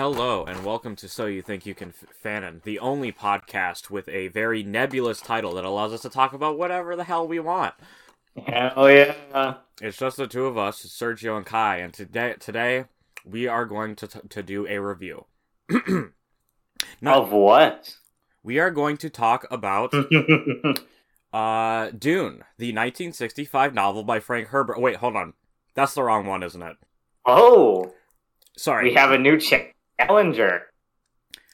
Hello, and welcome to So You Think You Can F- Fanon, the only podcast with a very nebulous title that allows us to talk about whatever the hell we want. Hell yeah. It's just the two of us, Sergio and Kai, and today today we are going to t- to do a review. Not- Of what? we are going to talk about uh Dune, the 1965 novel by Frank Herbert. Wait, hold on. That's the wrong one, isn't it? oh, Sorry. we have a new challenger.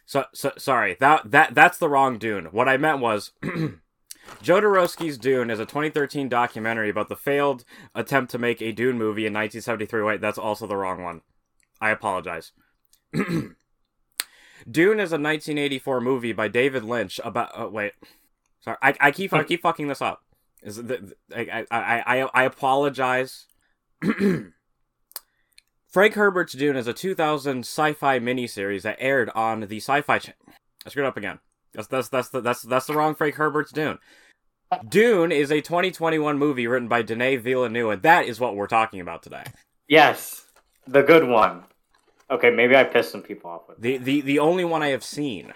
So, so sorry. That that that's the wrong Dune. What I meant was Jodorowsky's Dune is a 2013 documentary about the failed attempt to make a Dune movie in 1973. Wait, that's also the wrong one. I apologize. Dune is a 1984 movie by David Lynch about. Uh, wait, sorry. I, I keep I keep fucking this up. Is the, I, I I I apologize. Frank Herbert's Dune is a 2000 sci-fi miniseries that aired on the Sci-Fi Channel. I screwed up again. That's that's that's the, that's that's the wrong Frank Herbert's Dune. Dune is a 2021 movie written by Denis Villeneuve, and that is what we're talking about today. Yes, the good one. Okay, maybe I pissed some people off with. The the the only one I have seen.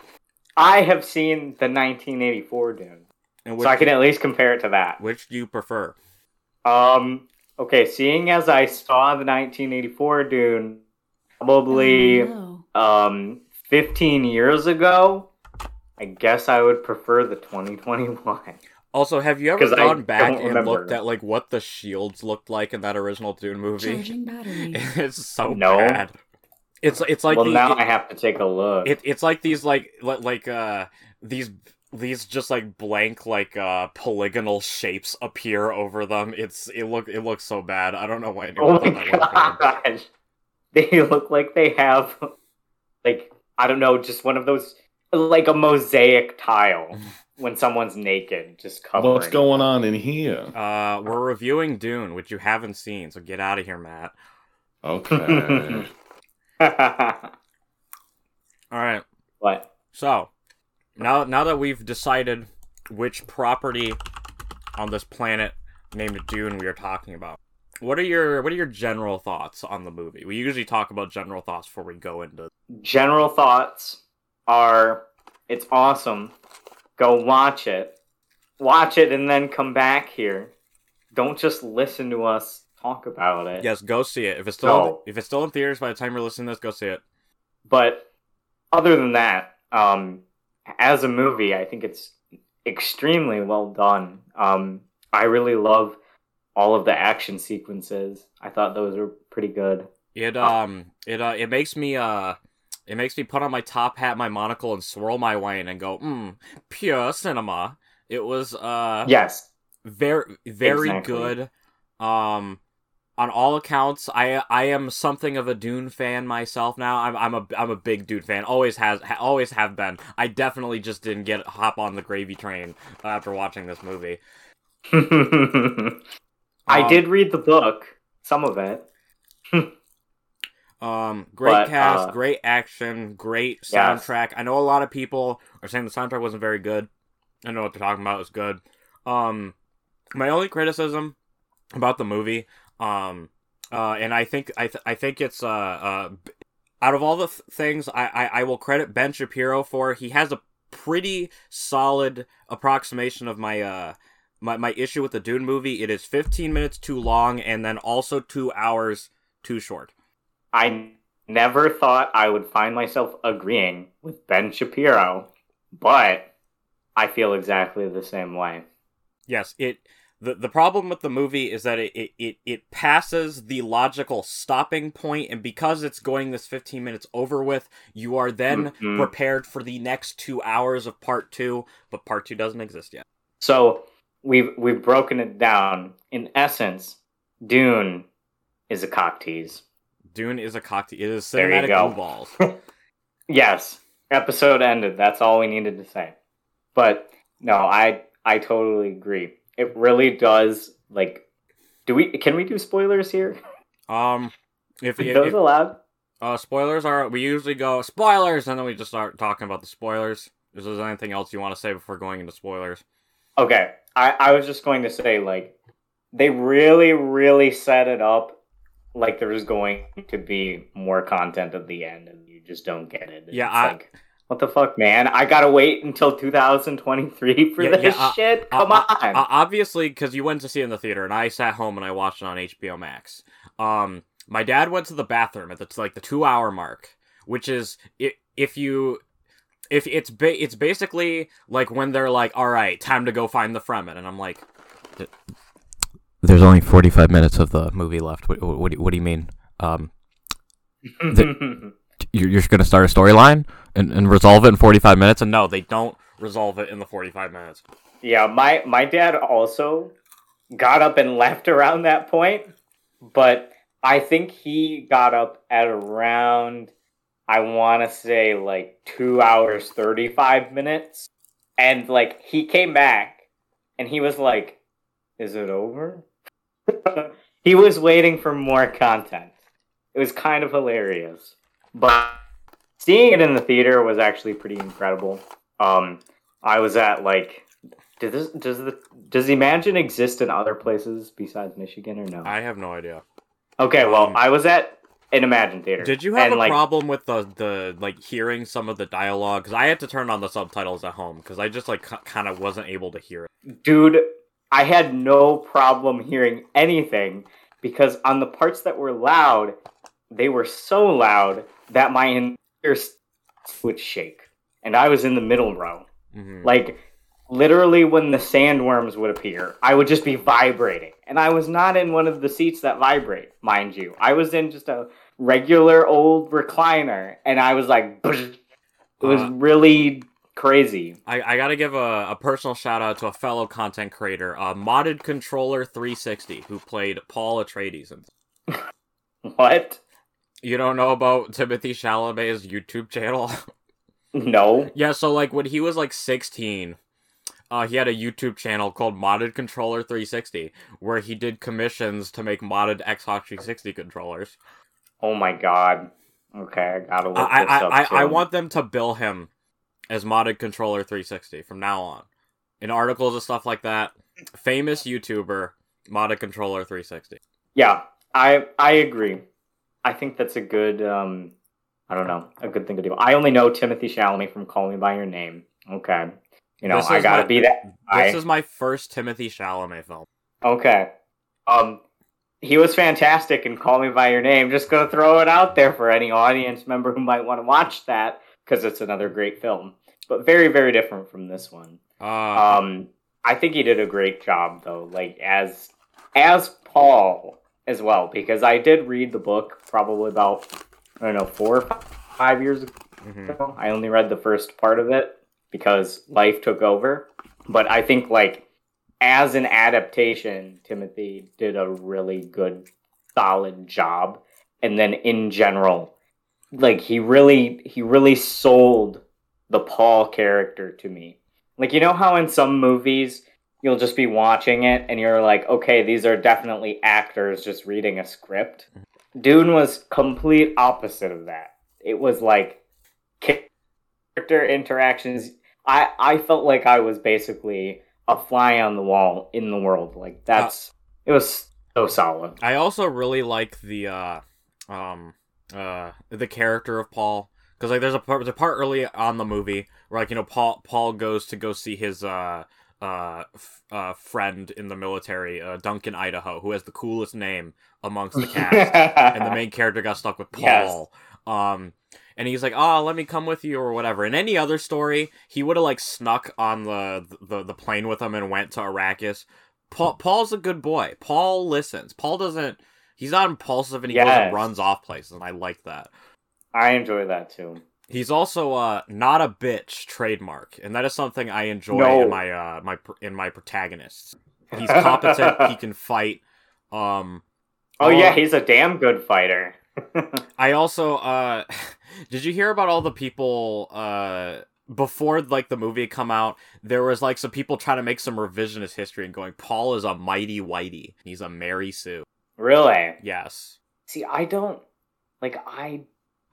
I have seen the 1984 Dune, so I can at least compare it to that. which do you prefer? Um. Okay, seeing as I saw the 1984 Dune, probably Oh, um 15 years ago, I guess I would prefer the 2021. Also, have you ever 'Cause I gone back and remember. looked at like what the shields looked like in that original Dune movie? Charging battery. It's so No. bad. It's it's like well, the, now it- I have to take a look. it, it's like these like like uh these these just like blank like uh polygonal shapes appear over them it's it look it looks so bad i don't know why anyone oh my that was gosh, they look like they have, like I don't know, just one of those like a mosaic tile when someone's naked, just covered. What's going on in here? uh we're reviewing dune which you haven't seen so get out of here matt Okay. all right what? so now now that we've decided which property on this planet named dune we are talking about what are your what are your general thoughts on the movie we usually talk about general thoughts before we go into General thoughts are, it's awesome. Go watch it, watch it, and then come back here. Don't just listen to us talk about it. Yes, go see it. If it's still No. if it's still in theaters by the time you're listening to this, go see it. But other than that, um, as a movie, I think it's extremely well done. Um, I really love all of the action sequences. I thought those were pretty good. It um it uh it makes me uh it makes me put on my top hat, my monocle, and swirl my wine and go, mm, pure cinema. It was uh Yes, very very Exactly. good. Um on all accounts, I I am something of a Dune fan myself now. I'm I'm a I'm a big Dune fan. Always has ha, always have been. I definitely just didn't get hop on the gravy train after watching this movie. I Um, did read the book, some of it. Um, great But, cast, uh, great action, great Yes. soundtrack. I know a lot of people are saying the soundtrack wasn't very good. I know what they're talking about. It's good. Um, my only criticism about the movie, um, uh, and I think I th- I think it's uh uh out of all the th- things I, I I will credit Ben Shapiro for. He has a pretty solid approximation of my uh my my issue with the Dune movie. It is 15 minutes too long, and then also two hours too short. I never thought I would find myself agreeing with Ben Shapiro, but I feel exactly the same way. Yes, it the the problem with the movie is that it it, it, it passes the logical stopping point and because it's going this 15 minutes over with, you are then Mhm. prepared for the next 2 hours of part 2, but part 2 doesn't exist yet. So we've we've broken it down. In essence, Dune is a cock tease. Dune is a cocktail. It is There you cinematic go. balls. Yes, episode ended. That's all we needed to say. But no, I I totally agree. It really does like do we can we do spoilers here? Um if, if, those if allowed? uh spoilers are we usually go spoilers and then we just start talking about the spoilers. Is there anything else you want to say before going into spoilers? Okay. I, I was just going to say like they really, really set it up like there was going to be more content at the end and you you just don't get it. Yeah, It's I- like, what the fuck, man? I gotta wait until 2023 for Yeah, this yeah, uh, shit. Uh, Come uh, on. uh, obviously, because you went to see it in the theater, and I sat home and I watched it on HBO Max. Um, my dad went to the bathroom at the like the two hour mark, which is i if you if it's ba- it's basically like when they're like, all right, time to go find the Fremen, and I'm like, there's only 45 minutes of the movie left. What what, what do you mean? Um, you're, you're gonna start a storyline and, and resolve it in 45 minutes? And no, they don't resolve it in the 45 minutes. Yeah, my my dad also got up and left around that point, but I think he got up at around I want to say like 2 hours 35 minutes and like he came back and he was like is it over? he was waiting for more content. It was kind of hilarious. But seeing it in the theater was actually pretty incredible. Um I was at like does this does the does Emagine exist in other places besides Michigan or no? I have no idea. okay, well, um, I was at an Emagine theater. Did you have and, a like, problem with the the like hearing some of the dialogue? Because I had to turn on the subtitles at home because I just like kind of wasn't able to hear it. Dude, I had no problem hearing anything because on the parts that were loud, they were so loud that my entire would shake, and I was in the middle row. hmm Like literally when the sandworms would appear, I would just be vibrating. And I was not in one of the seats that vibrate, mind you. I was in just a regular old recliner and I was like it was Uh, really crazy. I, I gotta give a, a personal shout out to a fellow content creator, uh, Modded Controller 360, who played Paul Atreides. And What? You don't know about Timothée Chalamet's YouTube channel? No. yeah, so like when he was like 16, uh, he had a YouTube channel called Modded Controller 360, where he did commissions to make modded Xbox 360 controllers. Oh my god. Okay, I gotta look I, this I, up I, too. I want them to bill him as modded controller 360 from now on in articles and stuff like that famous youtuber modded controller 360 Yeah, I I agree. I think that's a good um I don't know, a good thing to do. I only know Timothée Chalamet from Call Me by Your Name. Okay. You know, I gotta my- be that this guy. is my first timothée chalamet film Okay. Um he was fantastic in Call Me by Your Name. Just gonna throw it out there for any audience member who might want to watch that because it's another great film, but very very different from this one. uh, Um, I think he did a great job though, like as as Paul as well, because I did read the book probably about I don't know four or five years ago. Mm-hmm. I only read the first part of it because life took over, but I think like as an adaptation, Timothy did a really good, solid job, and then in general, like he really he really sold the Paul character to me. Like you know how in some movies you'll just be watching it and you're like, okay, these are definitely actors just reading a script. Dune was complete opposite of that. It was like character interactions. I I felt like I was basically a fly on the wall in the world. Like that's it was so solid. i also really like the uh um uh the character of paul because like there's a part there's a part early on the movie where like you know paul paul goes to go see his uh uh, f- uh friend in the military uh duncan idaho who has the coolest name amongst the cast and the main character got stuck with Yes. Paul. Um, and he's like, "Oh, let me come with you or whatever." In any other story, he would have like snuck on the, the the plane with him and went to Arrakis. Paul Paul's a good boy. Paul listens. Paul doesn't. He's not impulsive and he goes Yes. and runs off places, and I like that. I enjoy that too. He's also uh not a bitch trademark, and that is something I enjoy No. in my uh my in my protagonists. He's competent. he can fight. Um, Oh all- yeah, he's a damn good fighter. I also uh did you hear about all the people uh before like the movie come out there was like some people trying to make some revisionist history and going Paul is a mighty whitey. He's a Mary Sue. really? Yes. See, I don't like I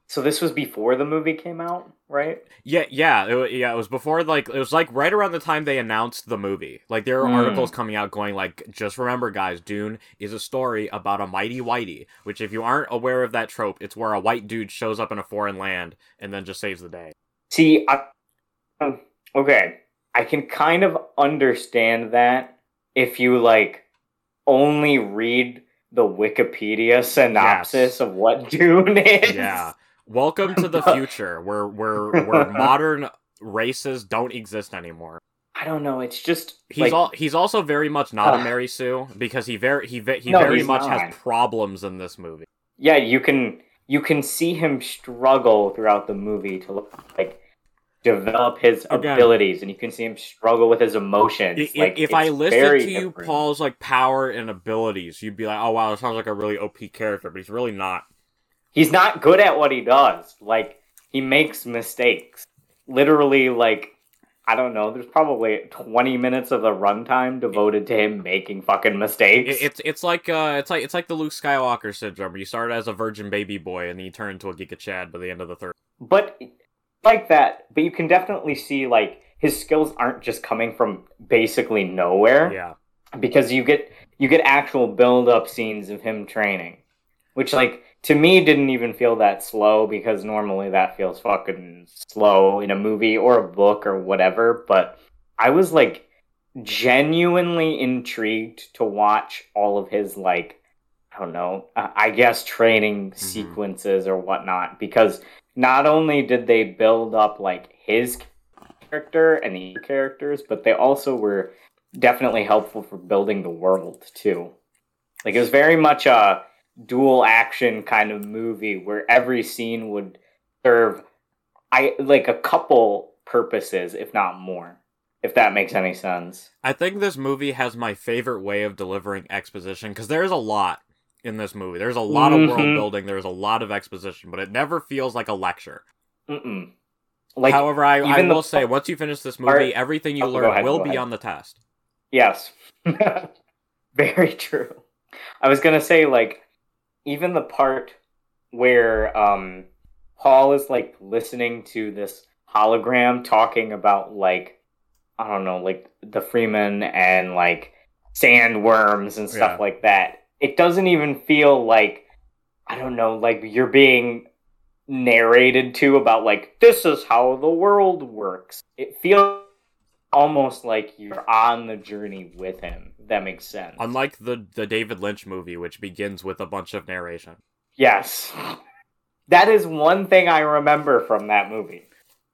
So this was before the movie came out, right? Yeah, yeah, it, yeah. It was before like it was like right around the time they announced the movie. Like there are Hmm. articles coming out going like, just remember, guys, Dune is a story about a mighty whitey. Which, if you aren't aware of that trope, it's where a white dude shows up in a foreign land and then just saves the day. See, I, um, okay, I can kind of understand that if you like only read the Wikipedia synopsis of what Dune is. Yeah. Welcome to the future, where where where modern races don't exist anymore. I don't know. It's just He's like, all he's also very much not a Mary Sue because he very he he No, very much not. has problems in this movie. yeah. You can you can see him struggle throughout the movie to like develop his Again. abilities, and you can see him struggle with his emotions. I- like, if I listed to you different. Paul's like power and abilities, you'd be like, "Oh wow, that sounds like a really OP character," but he's really not. He's not good at what he does. Like he makes mistakes. Literally, like I don't know. There's probably 20 minutes of the runtime devoted to him making fucking mistakes. It, it's it's like uh it's like it's like the Luke Skywalker syndrome. where You start as a virgin baby boy and then you turn into a Giga Chad by the end of the third. but like that. But you can definitely see like his skills aren't just coming from basically nowhere. Yeah, because you get you get actual build up scenes of him training which like to me didn't even feel that slow because normally that feels fucking slow in a movie or a book or whatever but i was like genuinely intrigued to watch all of his like i don't know i guess training mm-hmm. sequences or whatnot because not only did they build up like his character and the characters but they also were definitely helpful for building the world too. Like it was very much a dual action kind of movie where every scene would serve I like a couple purposes if not more. If that makes any sense. I think this movie has my favorite way of delivering exposition because there's a lot in this movie. There's a lot of world Mhm. building. There's a lot of exposition, but it never feels like a lecture. Mm-mm. Like However, I, I will say once you finish this movie, everything you Oh, learn ahead, will be ahead. on the test. Yes. Very true. I was gonna say, like, even the part where um Paul is like listening to this hologram talking about like I don't know, like the Fremen and like sandworms and stuff Yeah. like that. It doesn't even feel like I don't know, like you're being narrated to about like this is how the world works. It feels almost like you're on the journey with him. That makes sense. Unlike the the David Lynch movie, which begins with a bunch of narration. yes. That is one thing I remember from that movie.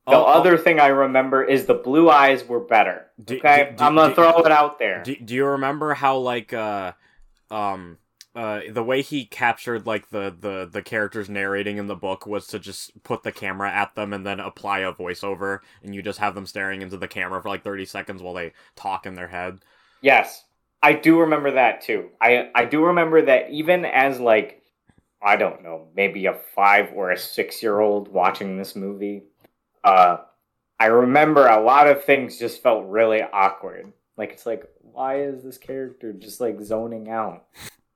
The Oh, oh, other thing I remember is the blue eyes were better. do- Okay, do- I'm gonna do- throw it out there. Do, do you remember how like uh um uh the way he captured like the the the characters narrating in the book was to just put the camera at them and then apply a voiceover and you just have them staring into the camera for like 30 seconds while they talk in their head. Yes, I do remember that too. I I do remember that even as like I don't know, maybe a five or a six year old watching this movie, uh, I remember a lot of things just felt really awkward. Like it's like, why is this character just like zoning out?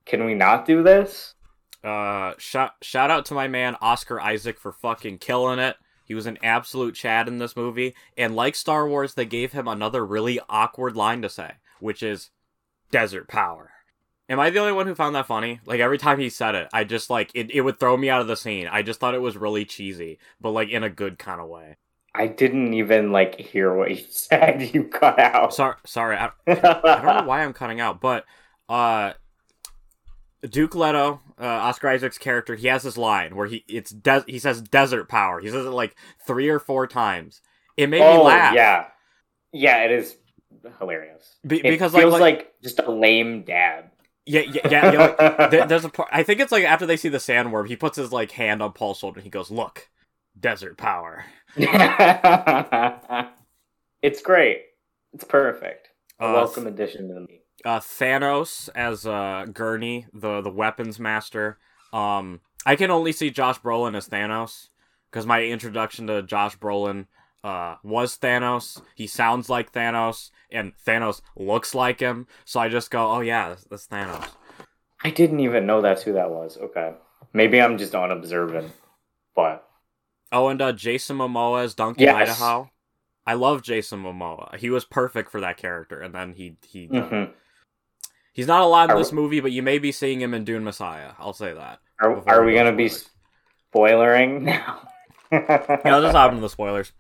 Can we not do this? Uh shout shout out to my man Oscar Isaac for fucking killing it. He was an absolute Chad in this movie and like Star Wars they gave him another really awkward line to say, which is desert power. Am I the only one who found that funny? Like every time he said it, I just like it, it would throw me out of the scene. I just thought it was really cheesy, but like in a good kind of way. I didn't even like hear what you said. You cut out. Sorry, sorry. I, I don't know why I'm cutting out, but uh Duke Leto, uh, Oscar Isaac's character, he has this line where he it's des- he says desert power. He says it like three or four times. It made me oh laugh. yeah, yeah, it is hilarious. Be- It because like, feels like, like, just a lame dad. yeah yeah yeah, yeah like, there- there's a part I think it's like after they see the sandworm, he puts his like hand on Paul's shoulder and he goes, "Look, desert power." it's great. It's perfect. A Uh, welcome addition to the movie. Uh, Thanos as uh, Gurney, the the weapons master. Um, I can only see Josh Brolin as Thanos because my introduction to Josh Brolin uh, was Thanos. He sounds like Thanos, and Thanos looks like him. So I just go, "Oh yeah, that's, that's Thanos." I didn't even know that's who that was. Okay, maybe I'm just unobservant, but Oh, and uh, Jason Momoa as Duncan Yes. Idaho. I love Jason Momoa. He was perfect for that character, and then he he uh, Mhm. He's not a lot in this we- movie, but you may be seeing him in Dune Messiah. I'll say that. Are, are we we gonna be spoilering now? Yeah, let's just hop into the spoilers.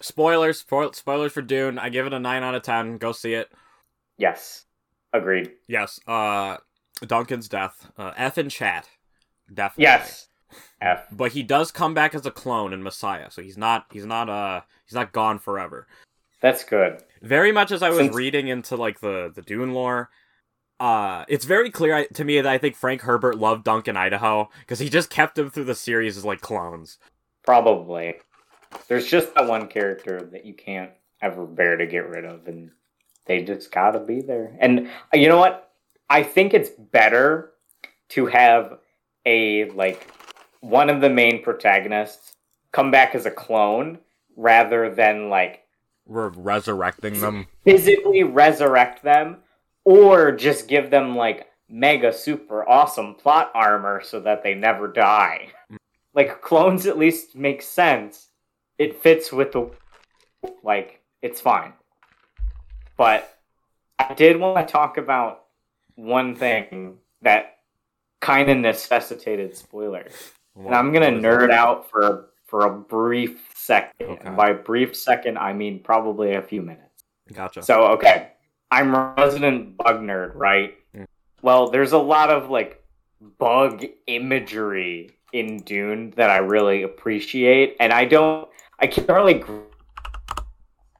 Spoilers, for, spoilers for Dune. I give it a nine out of ten. Go see it. yes, agreed. Yes. Uh, Duncan's death. Uh, F in chat. Definitely. Yes, F. But he does come back as a clone in Messiah, so he's not he's not uh he's not gone forever. That's good. Very much as I was Since- reading into like the the Dune lore, uh, it's very clear to me that I think Frank Herbert loved Duncan Idaho because he just kept him through the series as like clones. Probably. There's just that one character that you can't ever bear to get rid of, and they just gotta be there. And uh, you know what? I think it's better to have a like one of the main protagonists come back as a clone rather than like We're resurrecting them. physically resurrect them or just give them like mega super awesome plot armor so that they never die. Like clones at least make sense. It fits with the like it's fine. But I did want to talk about one thing that kind of necessitated spoilers. And I'm gonna nerd it? out for for a brief second. Okay. By brief second, I mean probably a few minutes. Gotcha. So okay, I'm a resident bug nerd, right? Well, there's a lot of like bug imagery in Dune that I really appreciate, and I don't, I can't really gr-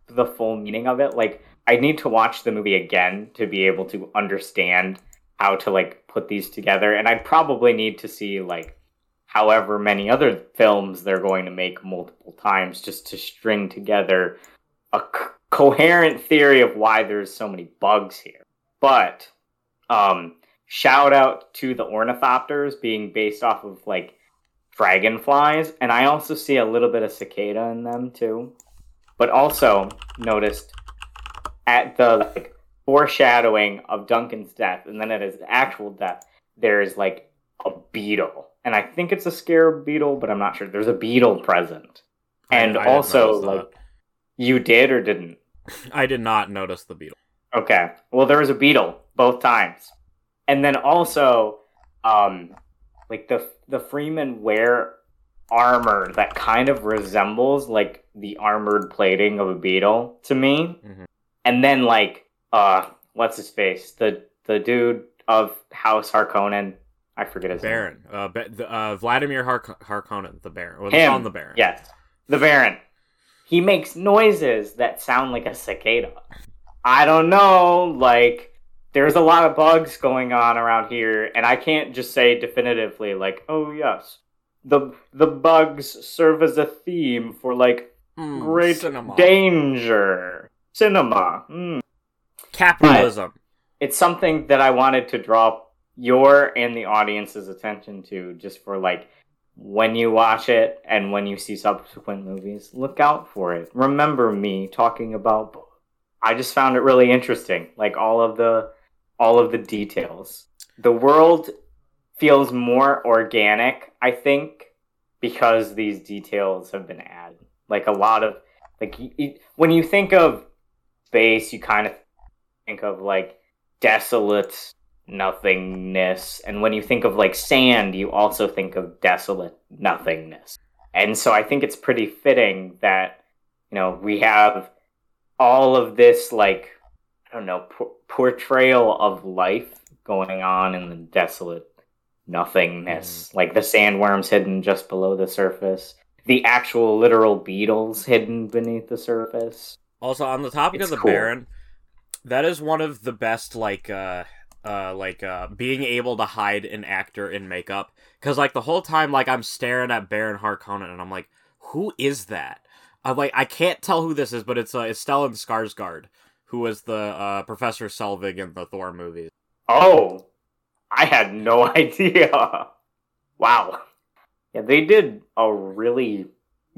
the full meaning of it. Like, I need to watch the movie again to be able to understand how to like put these together, and I'd probably need to see like however many other films they're going to make multiple times just to string together a c- coherent theory of why there's so many bugs here. But um shout out to the ornithopters being based off of like dragonflies and I also see a little bit of cicada in them too. But also noticed at the like foreshadowing of Duncan's death and then at his actual death there's like a beetle. And I think it's a scarab beetle, but I'm not sure. There's a beetle present. And I didn't also notice that. like you did or didn't? I did not notice the beetle. Okay. Well, there was a beetle both times, and then also, um, like the the Fremen wear armor that kind of resembles like the armored plating of a beetle to me. Mhm. And then like uh, what's his face? The the dude of House Harkonnen. I forget his name. Baron. Uh, uh, Vladimir Hark- Harkonnen, the Baron. Him. on the Baron. Yes, the Baron. He makes noises that sound like a cicada. I don't know, like there's a lot of bugs going on around here, and I can't just say definitively, like, oh yes, the the bugs serve as a theme for like Mm, great cinema. danger cinema. Mm. Capitalism. It's something that I wanted to draw your and the audience's attention to, just for like when you watch it and when you see subsequent movies, look out for it. Remember me talking about. I just found it really interesting, like all of the all of the details. The world feels more organic, I think, because these details have been added. Like a lot of like when you think of space, you kind of think of like desolate nothingness, and when you think of like sand, you also think of desolate nothingness. And so I think it's pretty fitting that you know we have all of this like I don't know por- portrayal of life going on in the desolate nothingness, like the sandworms hidden just below the surface, the actual literal beetles hidden beneath the surface. Also, on the topic It's of the cool. Baron, that is one of the best, like, uh, uh, like, uh, being able to hide an actor in makeup. Because, like, the whole time, like, I'm staring at Baron Harkonnen, and I'm like, who is that? I'm like, I can't tell who this is, but it's, uh, it's Stellan Skarsgård, who was the, uh, Professor Selvig in the Thor movies. Oh, I had no idea. Wow. Yeah, they did a really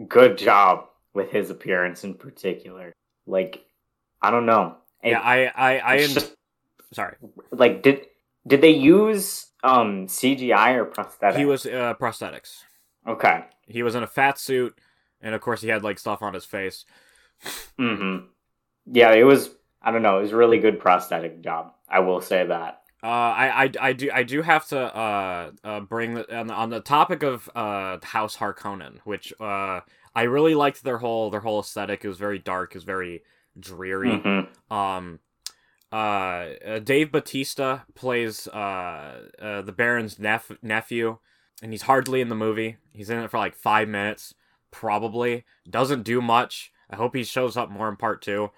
good job with his appearance in particular. Like, I don't know. It- yeah, I, I, I, it's just, sorry. like did did they use um CGI or prosthetics? He was, uh, prosthetics. okay. He was in a fat suit. and of course he had like stuff on his face. hmm Yeah, it was. I don't know. It was a really good prosthetic job. I will say that. Uh, I, I, I do I do have to uh, uh bring the, on, the, on the topic of uh House Harkonnen, which uh I really liked their whole their whole aesthetic. It was very dark. It was very dreary. Mhm. Um, uh, uh, Dave Bautista plays uh, uh the Baron's nep- nephew, and he's hardly in the movie. He's in it for like five minutes, probably. Doesn't do much. I hope he shows up more in part two.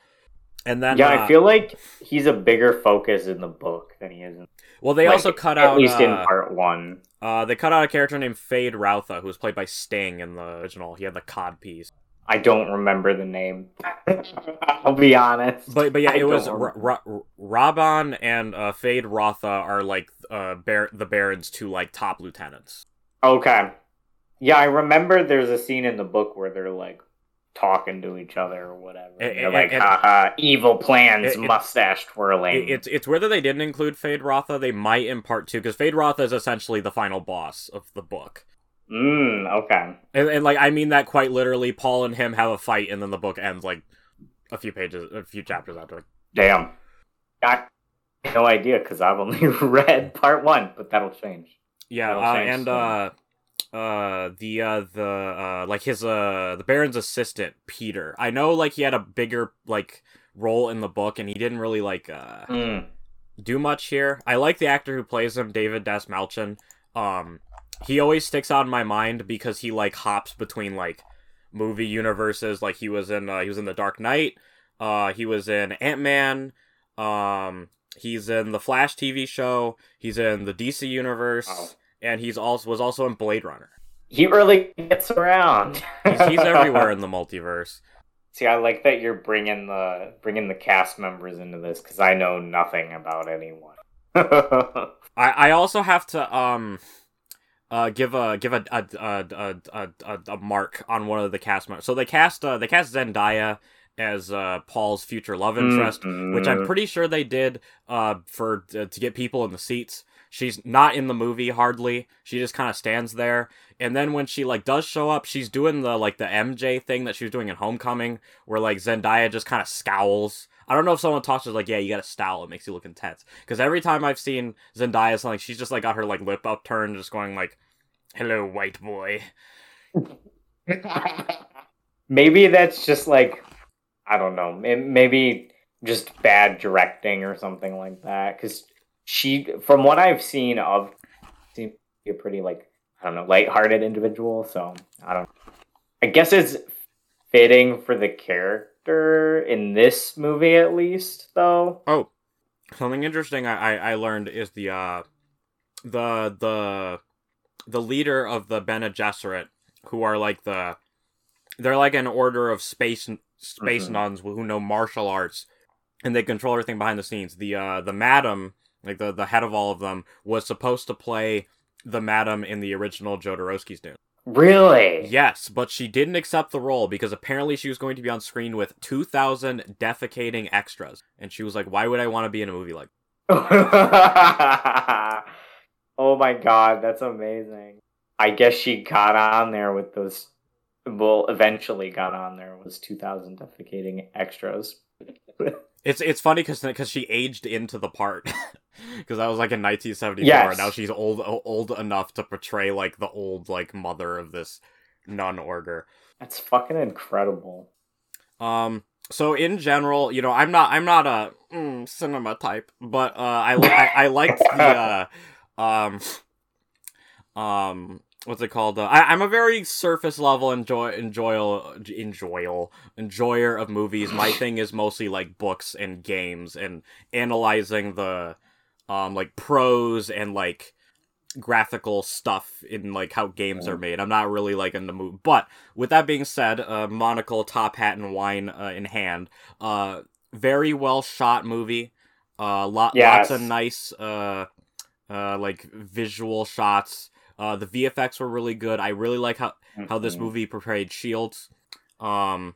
And then yeah, uh, I feel like he's a bigger focus in the book than he is in. well, they like, also cut at out at least in uh, part one. Uh, they cut out a character named Feyd-Rautha, who was played by Sting in the original. He had the cod piece. I don't remember the name. I'll be honest. But but yeah, I it was don't Ra- Ra- Rabban and uh, Feyd-Rautha are like uh Bar- the Baron's two like top lieutenants. Okay. Yeah, I remember there's a scene in the book where they're like talking to each other or whatever. And- they're and- like, and- haha, evil plans, It- it- mustache twirling. It, it's it's whether they didn't include Feyd-Rautha, they might in part two because Feyd-Rautha is essentially the final boss of the book. Mm, okay. And, and like I mean that quite literally. Paul and him have a fight, and then the book ends like a few pages, a few chapters after. Damn. I have no idea because I've only read part one, but that'll change. Yeah, That'll uh, change and soon. uh, uh, the uh, the uh, like his uh, the Baron's assistant Peter. I know like he had a bigger like role in the book, and he didn't really like uh Mm. do much here. I like the actor who plays him, David Dastmalchian. Um, he always sticks out in my mind because he like hops between like movie universes. Like he was in uh, he was in the Dark Knight. Uh, he was in Ant Man. Um, he's in the Flash TV show. He's in the DC universe, Wow. and he's also was also in Blade Runner. He really gets around. He's, he's everywhere in the multiverse. See, I like that you're bringing the bringing the cast members into this because I know nothing about anyone. I, I also have to um uh give a give a a a, a, a, a, mark on one of the cast members. So they cast uh, they cast Zendaya as uh, Paul's future love interest, which I'm Mhm. pretty sure they did uh for to, to get people in the seats. She's not in the movie hardly. She just kind of stands there. And then when she like does show up, she's doing the like the MJ thing that she was doing in Homecoming where like Zendaya just kind of scowls. I don't know if someone talks to like, yeah, you got to style. It makes you look intense. Because every time I've seen Zendaya, something she's just like got her like lip upturned, just going like, "Hello, white boy." maybe that's just like I don't know. Maybe just bad directing or something like that. Because she, from what I've seen of, seems to be a pretty like I don't know, lighthearted individual. So I don't. I guess it's fitting for the character in this movie, at least, though. Oh, something interesting I, I, I learned is the uh the the the leader of the Bene Gesserit, who are like the they're like an order of space space Mhm. nuns who know martial arts, and they control everything behind the scenes. The uh the madam, like the the head of all of them, was supposed to play the madam in the original Jodorowsky's Dune. Really? Yes, but she didn't accept the role because apparently she was going to be on screen with 2,000 defecating extras. And she was like, why would I want to be in a movie like oh my god, that's amazing. I guess she got on there with those. Well, eventually got on there was 2,000 defecating extras. It's it's funny because because she aged into the part because that was like in 1974. Yes. Now she's old old enough to portray like the old like mother of this nun order. That's fucking incredible. Um. So in general, you know, I'm not I'm not a mm, cinema type, but uh, I li- I, I liked the uh, um um what's it called? Uh, I, I'm a very surface level enjoy enjoy enjoy enjoyer of movies. My thing is mostly like books and games and analyzing the um like pros and like graphical stuff in like how games are made. I'm not really like in the mood. But with that being said, uh, monocle, top hat, and wine uh, in hand, uh, very well shot movie. Uh, lot, Yes. lots of nice uh, uh, like visual shots. Uh, the VFX were really good. I really like how how this Mhm. movie portrayed shields. Um,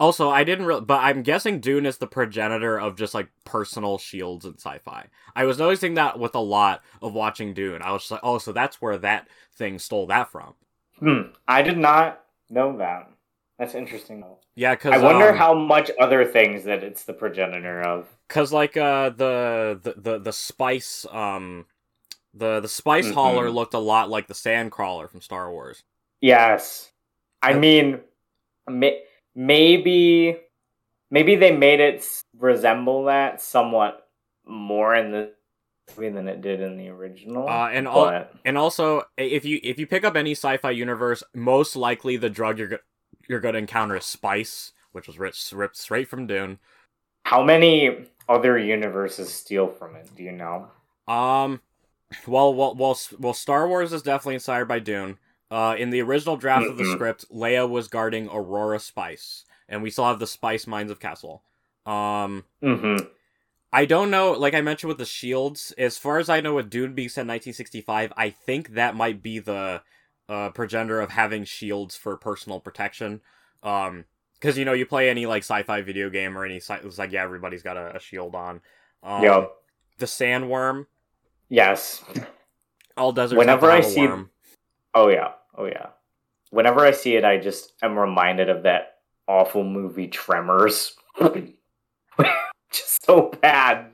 also, I didn't really, but I'm guessing Dune is the progenitor of just like personal shields in sci-fi. I was noticing that with a lot of watching Dune. I was just like, oh, so that's where that thing stole that from. Hmm. I did not know that. That's interesting. though. Yeah, because I wonder um, how much other things that it's the progenitor of. Cause like uh the the the, the spice um the the spice Mhm. hauler looked a lot like the sandcrawler from Star Wars. Yes, I mean, may- maybe maybe they made it resemble that somewhat more in the movie than it did in the original. Uh, and all- but- And also, if you if you pick up any sci-fi universe, most likely the drug you're go- you're going to encounter is spice, which was ripped, ripped straight from Dune. how many other universes steal from it? Do you know? Um, well, well, well, S- well, Star Wars is definitely inspired by Dune. Uh, in the original draft of the script, Leia was guarding Aurora Spice, and we still have the Spice Mines of Kessel. Um, Mm-hmm. I don't know. Like I mentioned with the shields, as far as I know, with Dune being set in 1965, I think that might be the uh, progenitor of having shields for personal protection. Um, because you know, you play any like sci-fi video game or any, sci- it's like yeah, everybody's got a, a shield on. Um, Yep. The sandworm. Yes. All deserts. Whenever I to have a see- worm. Oh yeah. Oh yeah. Whenever I see it, I just am reminded of that awful movie Tremors. just so bad.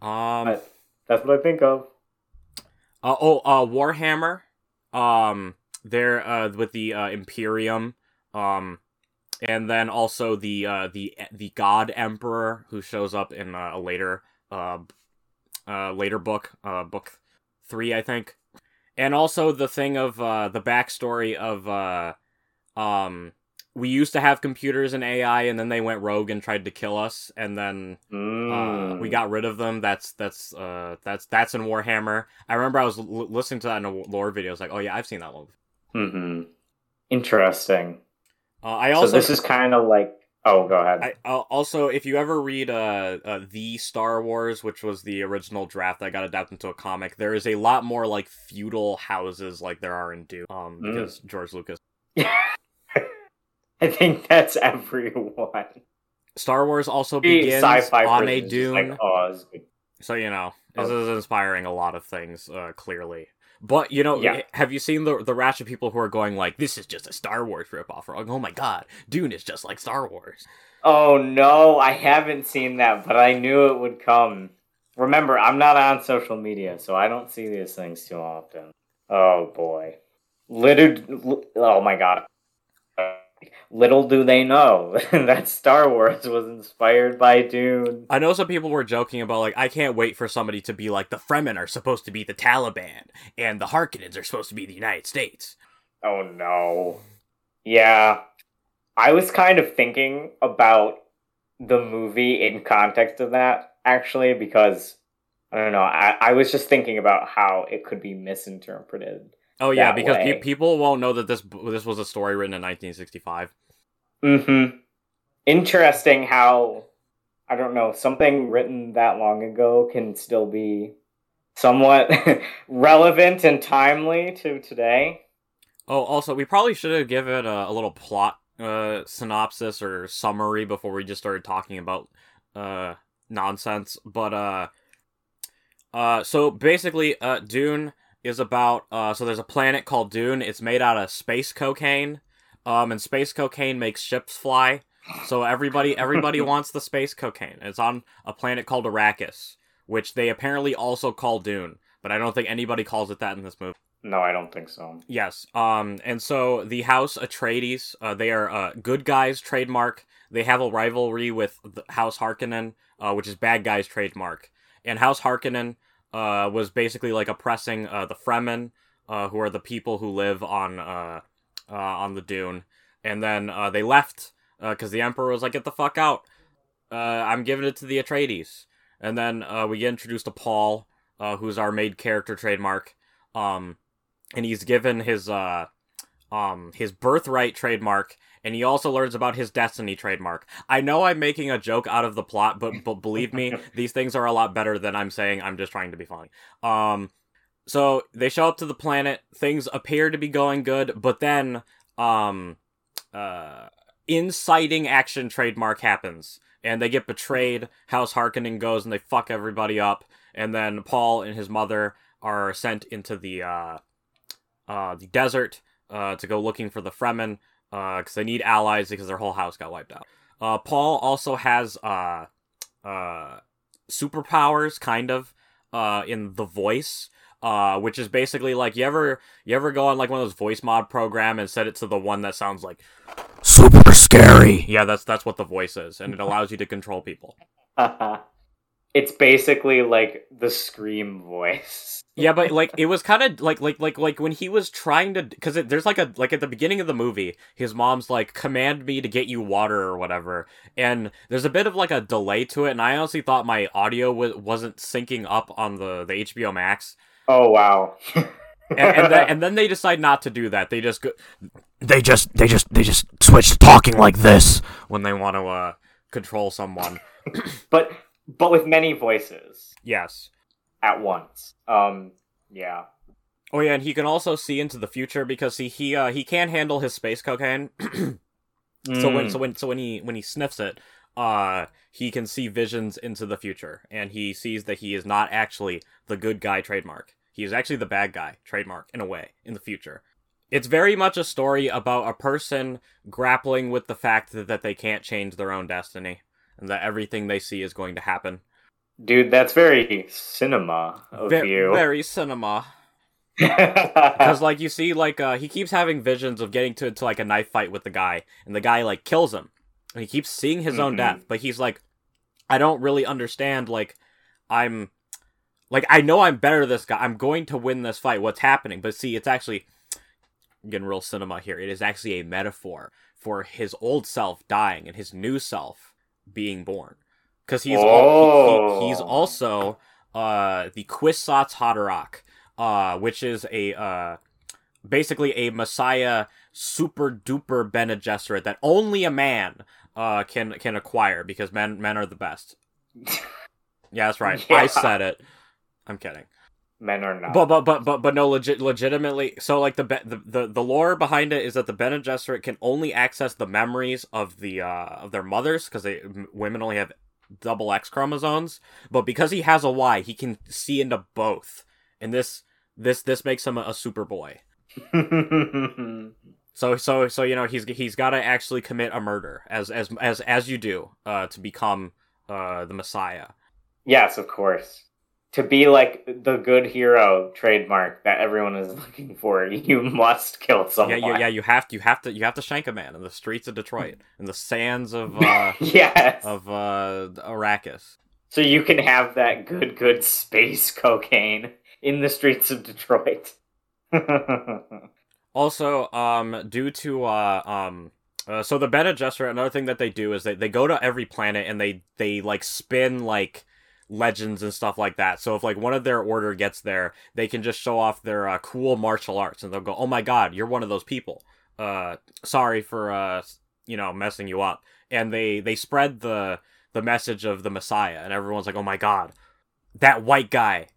Um. I- That's what I think of. Uh, oh, uh, Warhammer. Um, they're uh with the uh, Imperium. Um, and then also the uh the the God Emperor who shows up in uh, a later uh uh later book uh book three I think, and also the thing of uh the backstory of uh um we used to have computers and AI and then they went rogue and tried to kill us and then uh, Mm. we got rid of them. That's that's uh that's that's in Warhammer. I remember I was l- listening to that in a lore video. I was like, oh yeah, I've seen that one. hmm Interesting. Uh, I also so this is kind of like. Oh, go ahead. I uh, also if you ever read uh, uh the Star Wars, which was the original draft that got adapted into a comic, there is a lot more like feudal houses like there are in Dune. Um, Mm. because George Lucas. I think that's everyone. Star Wars also begins on a Dune. Like, oh, this is good. So you know, this Oh. is inspiring a lot of things, uh, clearly. But you know, Yeah. have you seen the the rash of people who are going like, "This is just a Star Wars ripoff"? Or like, "Oh my god, Dune is just like Star Wars." Oh no, I haven't seen that, but I knew it would come. Remember, I'm not on social media, so I don't see these things too often. Oh boy. Little, oh my god. Little do they know that Star Wars was inspired by Dune. I know some people were joking about like, I can't wait for somebody to be like, the Fremen are supposed to be the Taliban, and the Harkonnens are supposed to be the United States. Oh no. Yeah. I was kind of thinking about the movie in context of that, actually, because I don't know. I, I was just thinking about how it could be misinterpreted. Oh yeah, because pe- people won't know that this this was a story written in 1965. Mm-hmm. Interesting how I don't know, something written that long ago can still be somewhat relevant and timely to today. Oh, also, we probably should have given a, a little plot uh, synopsis or summary before we just started talking about uh, nonsense. But uh, uh, so basically, uh, Dune is about uh, so there's a planet called Dune. It's made out of space cocaine, um, and space cocaine makes ships fly. So everybody everybody wants the space cocaine. It's on a planet called Arrakis, which they apparently also call Dune, but I don't think anybody calls it that in this movie. No, I don't think so. Yes. Um, and so the House Atreides, uh, they are uh, good guys trademark. They have a rivalry with the House Harkonnen, uh, which is bad guys trademark. And House Harkonnen uh, was basically like oppressing uh, the Fremen, uh, who are the people who live on uh, uh, on the Dune. And then uh, they left because the Emperor was like, "Get the fuck out! Uh, I'm giving it to the Atreides." And then uh, we get introduced to Paul, uh, who's our main character trademark. Um, and he's given his uh um his birthright trademark and he also learns about his destiny trademark. I know I'm making a joke out of the plot, but but believe me, these things are a lot better than I'm saying. I'm just trying to be funny. Um so they show up to the planet, things appear to be going good, but then um uh inciting action trademark happens and they get betrayed. House Harkonnen goes and they fuck everybody up and then Paul and his mother are sent into the uh uh, the desert uh, to go looking for the Fremen. Because they need allies because their whole house got wiped out. Uh, Paul also has uh, uh, superpowers, kind of, uh, in the voice, uh, which is basically like you ever you ever go on like one of those voice mod program and set it to the one that sounds like super scary. Yeah, that's that's what the voice is, and it allows you to control people. it's basically like the scream voice. Yeah, but like it was kind of like like like like when he was trying to because there's like a like at the beginning of the movie, his mom's like command me to get you water or whatever, and there's a bit of like a delay to it, and I honestly thought my audio was wasn't syncing up on the the HBO Max. Oh wow. and, and, then, and then they decide not to do that. They just go, they just they just they just switch to talking like this when they want to uh control someone. but but with many voices yes. at once. Um yeah. Oh yeah, and he can also see into the future because he he uh, he can handle his space cocaine. So when Mm. so when so when he when he sniffs it, uh, he can see visions into the future, and he sees that he is not actually the good guy trademark. He is actually the bad guy trademark in a way in the future. It's very much a story about a person grappling with the fact that, that they can't change their own destiny and that everything they see is going to happen. Dude, that's very cinema of Ve- you. Very cinema. Because like you see, like uh, he keeps having visions of getting to, to like a knife fight with the guy, and the guy like kills him. And he keeps seeing his own Mhm. death, but he's like, I don't really understand. Like, I'm, like I know I'm better than this guy. I'm going to win this fight. What's happening? But see, it's actually I'm getting real cinema here. It is actually a metaphor for his old self dying and his new self being born. Because he's al- he- he- he's Oh. also uh the Kwisatz Haderach uh, which is a uh, basically a Messiah super duper Bene Gesserit that only a man uh, can can acquire because men men are the best. Yeah, that's right. I said it. I'm kidding. Men are not. But but but but but no, legit legitimately. So like the, the the the lore behind it is that the Bene Gesserit can only access the memories of the uh of their mothers because they women only have double X chromosomes. But because he has a Y, he can see into both, and this this this makes him a, a super boy. So so so you know he's he's got to actually commit a murder as as as as you do uh to become uh the Messiah. yes, of course. To be like the good hero trademark that everyone is looking for, you must kill someone. Yeah, yeah, yeah. You have to, you have to, you have to shank a man in the streets of Detroit, in the sands of uh, yes. of uh, Arrakis. So you can have that good, good space cocaine in the streets of Detroit. Also, um, due to uh, um, uh, so the Bene Gesserit, another thing that they do is they they go to every planet and they they like spin like legends and stuff like that. So if like one of their order gets there, they can just show off their uh, cool martial arts and they'll go, "Oh my god, you're one of those people." Uh, sorry for uh, you know, messing you up. And they they spread the the message of the Messiah, and everyone's like, "Oh my god, that white guy,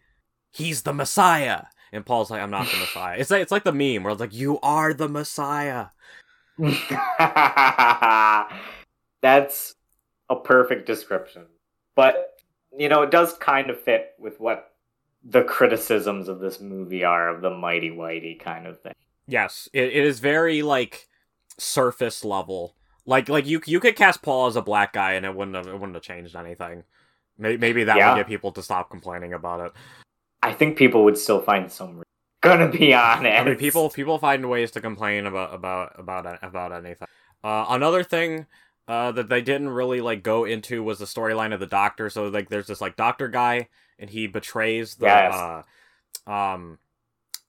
he's the Messiah." And Paul's like, "I'm not the Messiah." It's like it's like the meme where it's like, "You are the Messiah." That's a perfect description. But, you know, it does kind of fit with what the criticisms of this movie are of the mighty whitey kind of thing. Yes, it, it is very like surface level. Like like you you could cast Paul as a black guy and it wouldn't have it wouldn't have changed anything. Maybe, maybe that Yeah. would get people to stop complaining about it. I think people would still find some. Gonna be honest. I mean, people people find ways to complain about about about about anything. Uh, another thing uh, that they didn't really like go into was the storyline of the Doctor. So like, there's this like Doctor guy, and he betrays the Yes. uh, um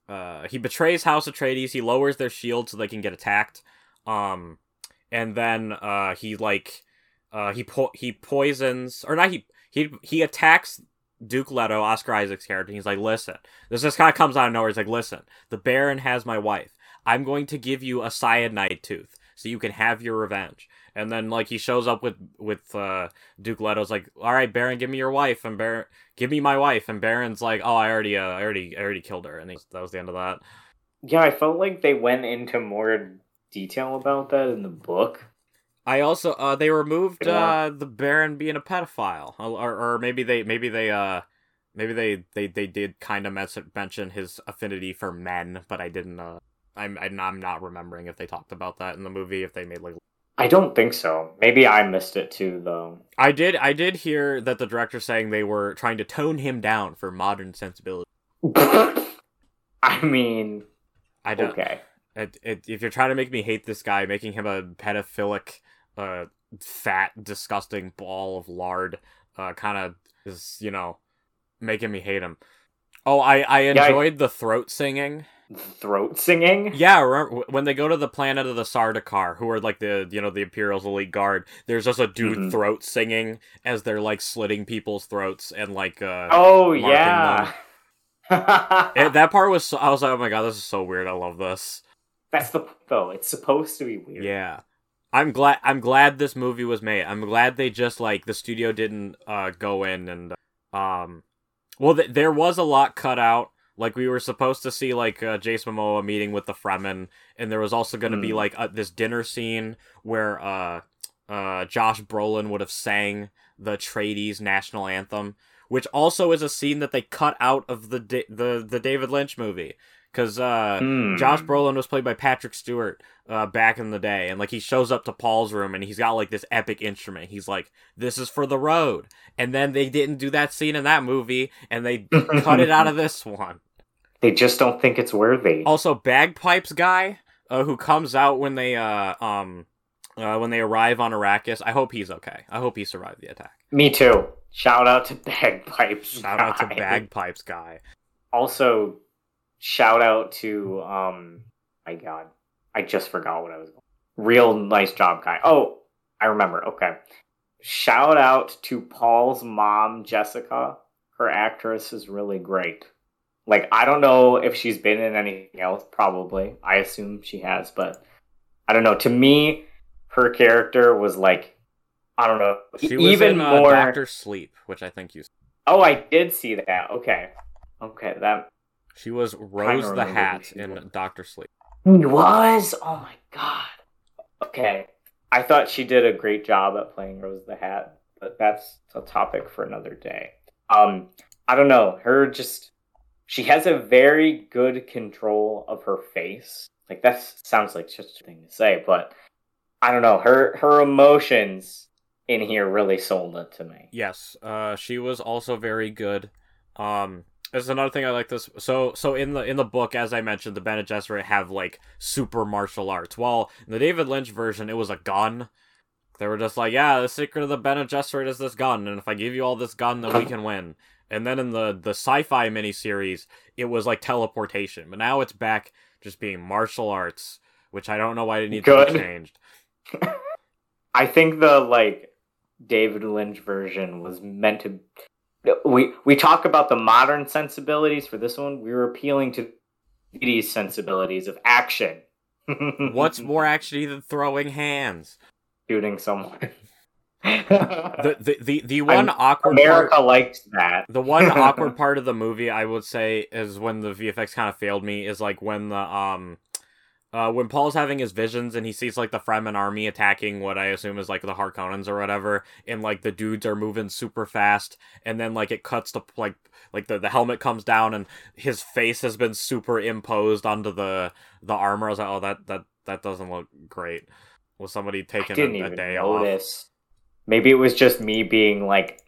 uh he betrays House Atreides. He lowers their shield so they can get attacked. Um, and then uh he like uh he po- he poisons or not he he he attacks Duke Leto, Oscar Isaac's character. and He's like, listen, this just kind of comes out of nowhere. He's like, listen, the Baron has my wife. I'm going to give you a cyanide tooth so you can have your revenge. And then like he shows up with with uh, Duke Leto's like, all right, Baron, give me your wife, and Baron, give me my wife. And Baron's like, oh, I already, uh, I already, I already killed her, and he, that was the end of that. Yeah, I felt like they went into more detail about that in the book. I also uh they removed Yeah. uh the Baron being a pedophile, or or maybe they maybe they uh maybe they they they did kind of mention his affinity for men, but I didn't uh I'm I'm I'm not remembering if they talked about that in the movie. If they made like I don't think so. Maybe I missed it too, though. I did I did hear that the director saying they were trying to tone him down for modern sensibility. I mean, I don't. okay. It, it, if you're trying to make me hate this guy, making him a pedophilic, uh, fat, disgusting ball of lard, uh, kind of is you know making me hate him. Oh, I I I- enjoyed the throat singing. Throat singing? Yeah, remember, when they go to the planet of the Sardaukar, who are like the you know the Imperial's elite guard, there's just a dude Mhm. throat singing as they're like slitting people's throats and like uh Oh, yeah. that part was so, I was like oh my god this is so weird I love this That's the though. It's supposed to be weird. yeah I'm glad I'm glad this movie was made I'm glad they just like the studio didn't uh go in and um well th- there was a lot cut out like we were supposed to see like uh, Jason Momoa meeting with the Fremen, and there was also going to be Hmm. like uh, this dinner scene where uh, uh, Josh Brolin would have sang the Atreides national anthem, which also is a scene that they cut out of the da- the the David Lynch movie because uh, Hmm. Josh Brolin was played by Patrick Stewart uh, back in the day, and like he shows up to Paul's room and he's got like this epic instrument. He's like, "This is for the road," and then they didn't do that scene in that movie, and they cut it out of this one. They just don't think it's worthy. Also, bagpipes guy uh, who comes out when they uh um uh, when they arrive on Arrakis. I hope he's okay. I hope he survived the attack. Me too. Shout out to Bagpipes. Shout out to bagpipes guy. Also, shout out to um. My God, I just forgot what I was. Going. Real nice job, guy. Oh, I remember. Okay. Shout out to Paul's mom, Jessica. Her actress is really great. Like I don't know if she's been in anything else. Probably, I assume she has, but I don't know. To me, her character was like, I don't know, She was even in uh, more. Doctor Sleep, which I think you. Oh, I did see that. Okay, okay, that She was Rose the Hat in. Doctor Sleep. was. Oh my god. Okay, I thought she did a great job at playing Rose the Hat, but that's a topic for another day. Um, I don't know. Her just she has a very good control of her face. Like that sounds like just a thing to say, but I don't know. Her her emotions in here really sold it to me. Yes, uh, she was also very good. Um, there's another thing I like this. So, so in the in the book, as I mentioned, the Bene Gesserit have like super martial arts. While in the David Lynch version, it was a gun. They were just like, yeah, the secret of the Bene Gesserit is this gun, and if I give you all this gun, then we can win. And then in the the sci-fi miniseries, it was like teleportation, but now it's back just being martial arts, which I don't know why it needs to be changed. I think the like David Lynch version was meant to. We we talk about the modern sensibilities for this one. We were appealing to these sensibilities of action. What's more actually than throwing hands? shooting someone? The the the, the one awkward part. America liked that. The one awkward part of the movie, I would say, is when the VFX kind of failed me. Is like when the um, uh, when Paul's having his visions and he sees like the Fremen army attacking what I assume is like the Harkonnens or whatever, and like the dudes are moving super fast, and then like it cuts to like like the, the helmet comes down and his face has been superimposed onto the the armor. I was like, oh, that that that doesn't look great. Was somebody taking a, a day off? Maybe it was just me being like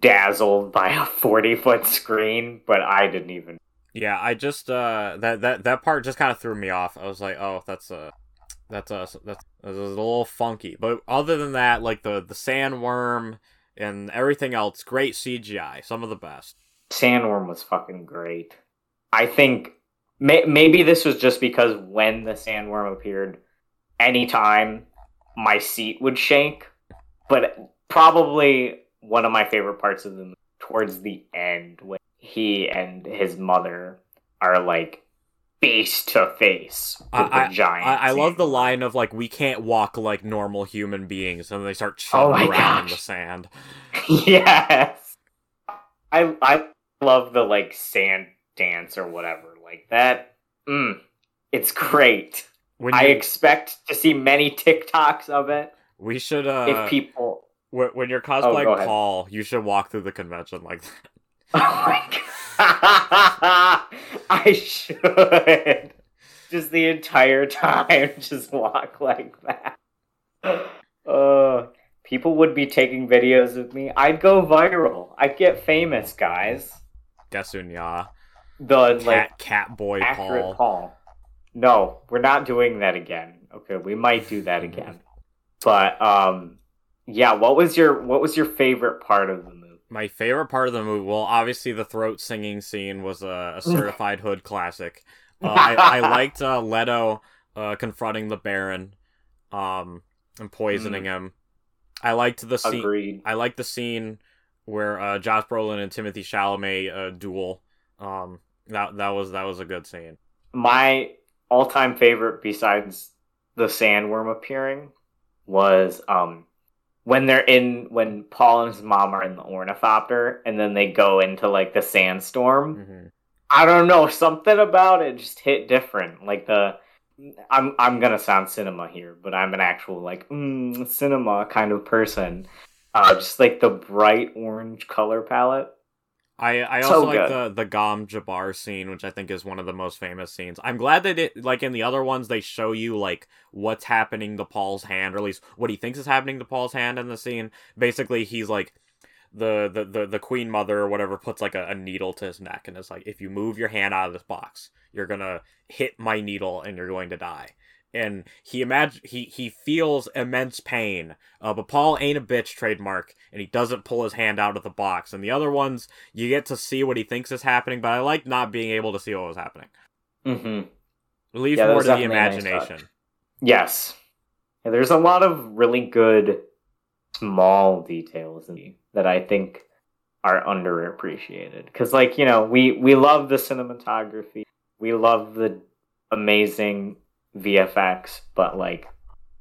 dazzled by a forty foot screen, but I didn't even. Yeah, I just uh that that that part just kind of threw me off. I was like, oh, that's a that's a that's, that's a little funky. But other than that, like the the sandworm and everything else, great CGI, some of the best. Sandworm was fucking great. I think may- maybe this was just because when the sandworm appeared, anytime my seat would shake, but probably one of my favorite parts of the movie towards the end when he and his mother are like face to face with I- the giant. I, I love the line of like we can't walk like normal human beings, and they start Oh chugging my around in the sand. yes. I I love the like sand dance or whatever. Like that. Mm, it's great. When I expect to see many TikToks of it we should uh if people. when, when you're Oh, cosplaying ahead. Paul, you should walk through the convention like that. Oh my god! I should. just the entire time just walk like that. Uh, people would be taking videos of me. I'd go viral. I'd get famous, guys. Desunya. The Cat, like cat boy Paul. Paul. No, we're not doing that again. Okay, we might do that again. But um yeah, what was your what was your favorite part of the movie? My favorite part of the movie, well, obviously the throat singing scene was a, a certified hood classic. Uh, I, I liked uh, Leto uh, confronting the Baron, um, and poisoning him. I liked the scene. Agreed. I liked the scene where uh, Josh Brolin and Timothée Chalamet uh, duel. Um, that that was that was a good scene. My all-time favorite besides the sandworm appearing was um when they're in when Paul and his mom are in the ornithopter and then they go into like the sandstorm. hmm I don't know, something about it just hit different. Like the I'm I'm gonna sound cinema here, but I'm an actual like mm, cinema kind of person. Uh, just like the bright orange color palette. I I So also like the the Gom Jabbar scene, which I think is one of the most famous scenes. I'm glad that it like in the other ones they show you like what's happening to Paul's hand, or at least what he thinks is happening to Paul's hand in the scene. Basically, he's like the the the, the queen mother or whatever puts like a, a needle to his neck and it's like if you move your hand out of this box, you're gonna hit my needle and you're going to die. And he imagine he he feels immense pain, uh, but Paul ain't a bitch trademark, and he doesn't pull his hand out of the box. And the other ones, you get to see what he thinks is happening, but I like not being able to see what was happening. Mm-hmm. It leaves Yeah, more to the a nice imagination. Yes. Yeah, there's a lot of really good small details in that I think are underappreciated. Because, like, you know, we, we love the cinematography, we love the amazing VFX, but, like,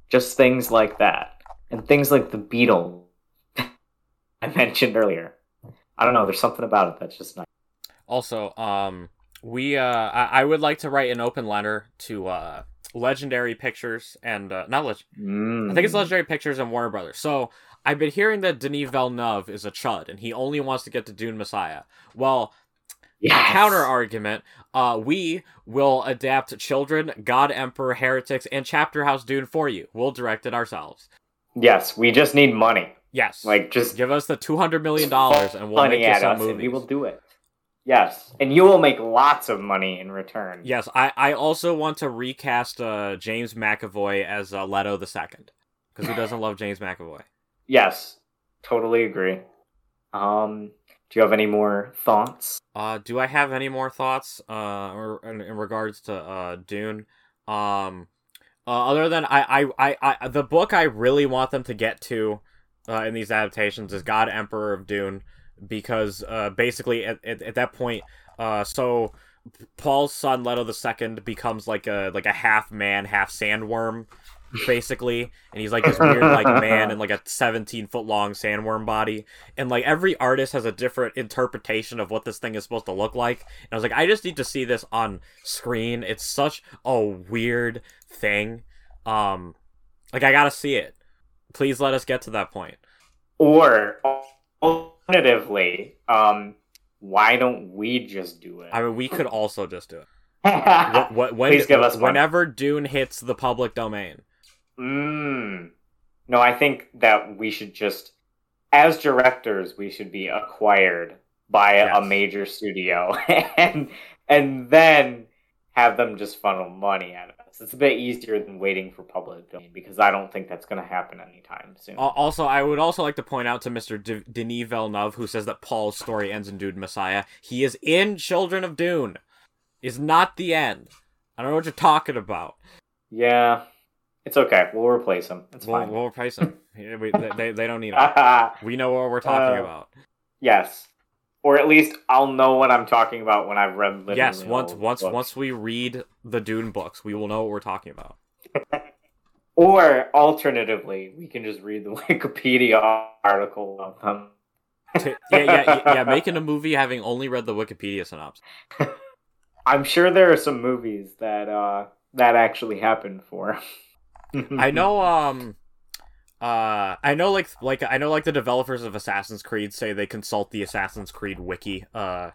just things like that. And things like the beetle I mentioned earlier. I don't know, there's something about it that's just nice. Also, um, we uh, I, I would like to write an open letter to uh, Legendary Pictures and uh, not Leg- I think it's Mm. Legendary Pictures and Warner Brothers. So I've been hearing that Denis Villeneuve is a chud and he only wants to get to Dune Messiah. Well, Yes. counter argument, uh, we will adapt Children, God Emperor, Heretics, and Chapter House Dune for you. We'll direct it ourselves. Yes, we just need money. Yes. Like, just give us the two hundred million dollars and we'll make you some us, and movies. we will do it. Yes, and you will make lots of money in return. Yes, I, I also want to recast uh, James McAvoy as uh, Leto the second because who doesn't love James McAvoy? Yes, totally agree. Um, do you have any more thoughts? Uh, do I have any more thoughts uh, in, in regards to uh, Dune? Um, uh, other than I, I, I, I, the book I really want them to get to uh, in these adaptations is God Emperor of Dune because uh, basically at, at, at that point, uh, so Paul's son Leto the second becomes like a like a half man, half sandworm, basically, and he's like this weird like man in like a seventeen foot long sandworm body, and like every artist has a different interpretation of what this thing is supposed to look like. And I was like, I just need to see this on screen. It's such a weird thing. Um, like I gotta see it. Please let us get to that point. Or alternatively, um, why don't we just do it? I mean, we could also just do it. What, what, when, Please give us money. whenever Dune hits the public domain. Mm. No, I think that we should just, as directors, we should be acquired by Yes. a major studio, and and then have them just funnel money of us. It's a bit easier than waiting for public domain because I don't think that's going to happen anytime soon. Also, I would also like to point out to Mr. D- Denis Villeneuve, who says that Paul's story ends in Dune Messiah. He is in Children of Dune. Is not the end. I don't know what you're talking about. Yeah, it's okay. We'll replace him. It's We'll, fine. we'll replace him. We- they, they, don't need him. We know what we're talking Uh, about. yes, or at least I'll know what I'm talking about when I've read. Yes, once once books. once we read the Dune books, we will know what we're talking about. Or alternatively, we can just read the Wikipedia article of them. Yeah, yeah, yeah, yeah. Making a movie having only read the Wikipedia synopsis. I'm sure there are some movies that uh that actually happened for. I know um uh I know like like I know like the developers of Assassin's Creed say they consult the Assassin's Creed wiki uh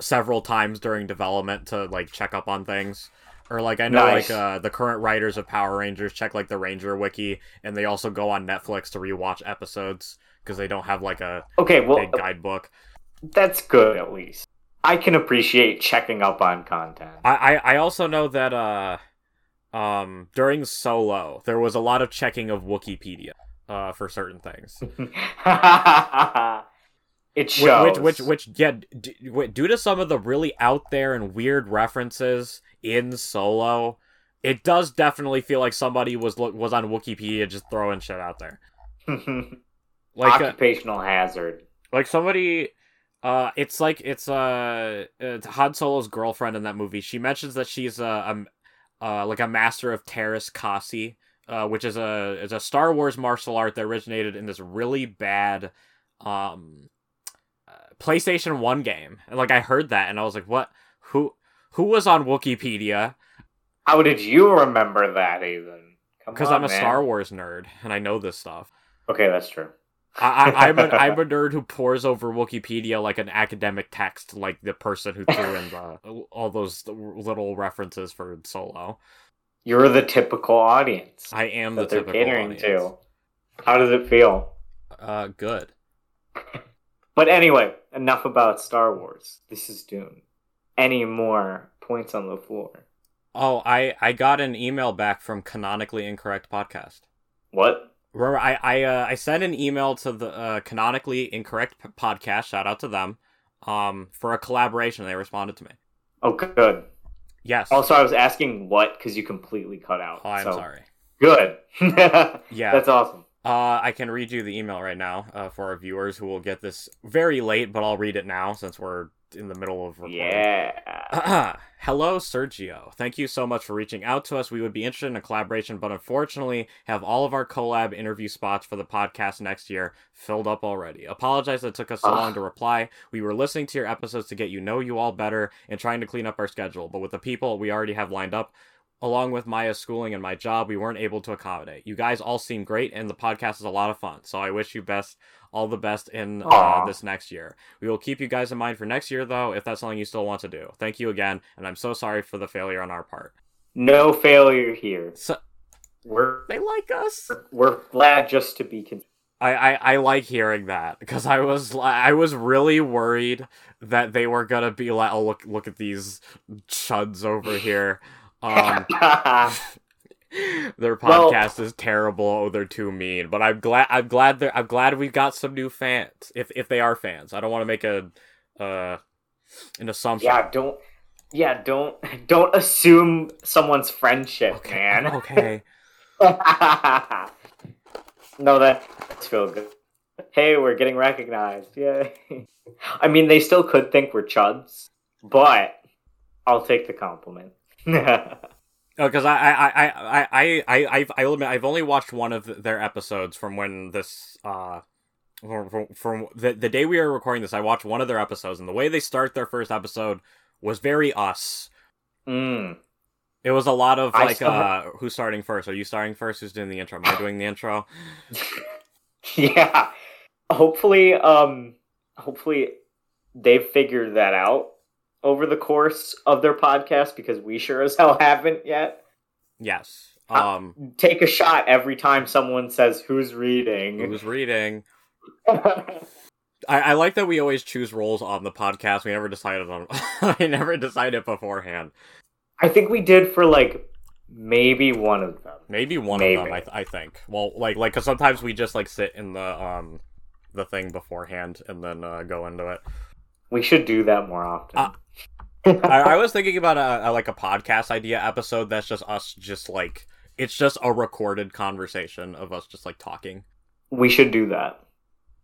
several times during development to like check up on things. Or like I know Nice. like uh, the current writers of Power Rangers check like the Ranger wiki, and they also go on Netflix to rewatch episodes because they don't have like a Okay, well, big guidebook. that's good at least. I can appreciate checking up on content. I, I I also know that uh um during Solo there was a lot of checking of Wikipedia uh for certain things. it Which, shows. which, which, which, yeah, d- due to some of the really out there and weird references in Solo, it does definitely feel like somebody was was on Wikipedia just throwing shit out there. Like, uh, occupational hazard. like somebody, uh, it's like it's uh, it's Han Solo's girlfriend in that movie. She mentions that she's a, a uh, like a master of Teräs Käsi, uh, which is a is a Star Wars martial art that originated in this really bad, um, uh, PlayStation One game. And like I heard that, and I was like, what? Who? Who was on Wikipedia? How did you remember that even? Because I'm a man. Star Wars nerd and I know this stuff. Okay, that's true. I, I'm a I'm a nerd who pores over Wikipedia like an academic text, like the person who threw in the all those little references for Solo. You're the typical audience I am the typical catering audience. to. How does it feel? Uh, good. But anyway, enough about Star Wars. This is Dune. Any more points on the floor? Oh, I I got an email back from Canonically Incorrect Podcast. What? Remember, I I uh, I sent an email to the uh, Canonically Incorrect p- Podcast. Shout out to them. Um, for a collaboration, they responded to me. Oh, good. Yes. Also, I was asking what because you completely cut out. oh, I'm so, sorry. Good. Yeah. That's awesome. Uh, I can read you the email right now uh, for our viewers who will get this very late, but I'll read it now since we're in the middle of recording. Yeah. Hello, Sergio. Thank you so much for reaching out to us. We would be interested in a collaboration, but unfortunately have all of our collab interview spots for the podcast next year filled up already. Apologize that it took us so Ugh. long to reply. We were listening to your episodes to get you know you all better and trying to clean up our schedule, but with the people we already have lined up, along with Maya's schooling and my job, we weren't able to accommodate. You guys all seem great, and the podcast is a lot of fun. So I wish you best, all the best in uh, this next year. We will keep you guys in mind for next year, though, if that's something you still want to do. Thank you again, and I'm so sorry for the failure on our part. No failure here. So We're they like us. we're glad just to be. Con- I, I, I like hearing that because I was I was really worried that they were gonna be like, oh look look at these chuds over here. Um, their Well- podcast is terrible. Oh, they're too mean. But I'm glad. I'm glad. They're, I'm glad we've got some new fans. If if they are fans, I don't want to make a uh an assumption. yeah, don't. Yeah, don't don't assume someone's friendship, Okay. man. Okay. no, that that's feel good. Hey, we're getting recognized. Yay. I mean, they still could think we're chuds, but I'll take the compliment. Because I I I I I I I've, I will admit I've only watched one of their episodes from when this uh. From, from, from the, the day we are recording this, I watched one of their episodes, and the way they start their first episode was very us. mm. It was a lot of I like, still uh, who's starting first? Are you starting first? Who's doing the intro? Am I doing the intro? Yeah. Hopefully, um, hopefully they've figured that out over the course of their podcast because we sure as hell haven't yet. Yes. Uh, Um, Take a shot every time someone says who's reading. who's reading? I, I like that we always choose roles on the podcast. We never decided on. I never decided beforehand. I think we did for like maybe one of them. Maybe one Maybe. of them. I, th- I think. Well, like like because sometimes we just like sit in the um the thing beforehand and then uh, go into it. We should do that more often. Uh, I, I was thinking about a, a like a podcast idea episode that's just us just like it's just a recorded conversation of us just like talking. we should do that.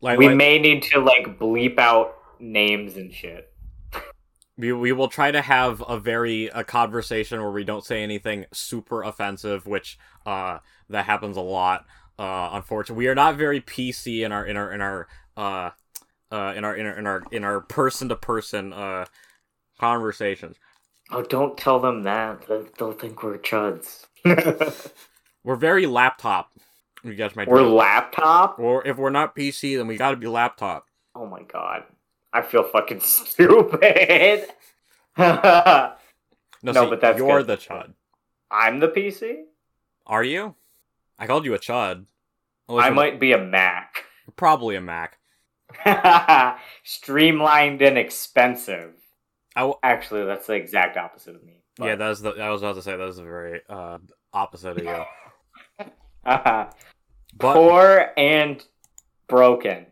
Like we like, may need to like bleep out names and shit. we we will try to have a very a conversation where we don't say anything super offensive, which uh that happens a lot. Uh, unfortunately, we are not very PC in our in our in our uh uh in our in our in our in our person to person uh conversations. Oh, don't tell them that. They'll, think we're chuds. We're very laptop. You guys might we're laptop. or if we're not PC, then we got to be laptop. Oh my god. I feel fucking stupid. No, No, see, but that's you're good. the chud. I'm the PC. Are you? I called you a chud. I might be a Mac. probably a Mac. Streamlined and expensive. I w- Actually, that's the exact opposite of me. yeah, that's the. I was about to say that was the very uh, opposite of you. But poor and broken.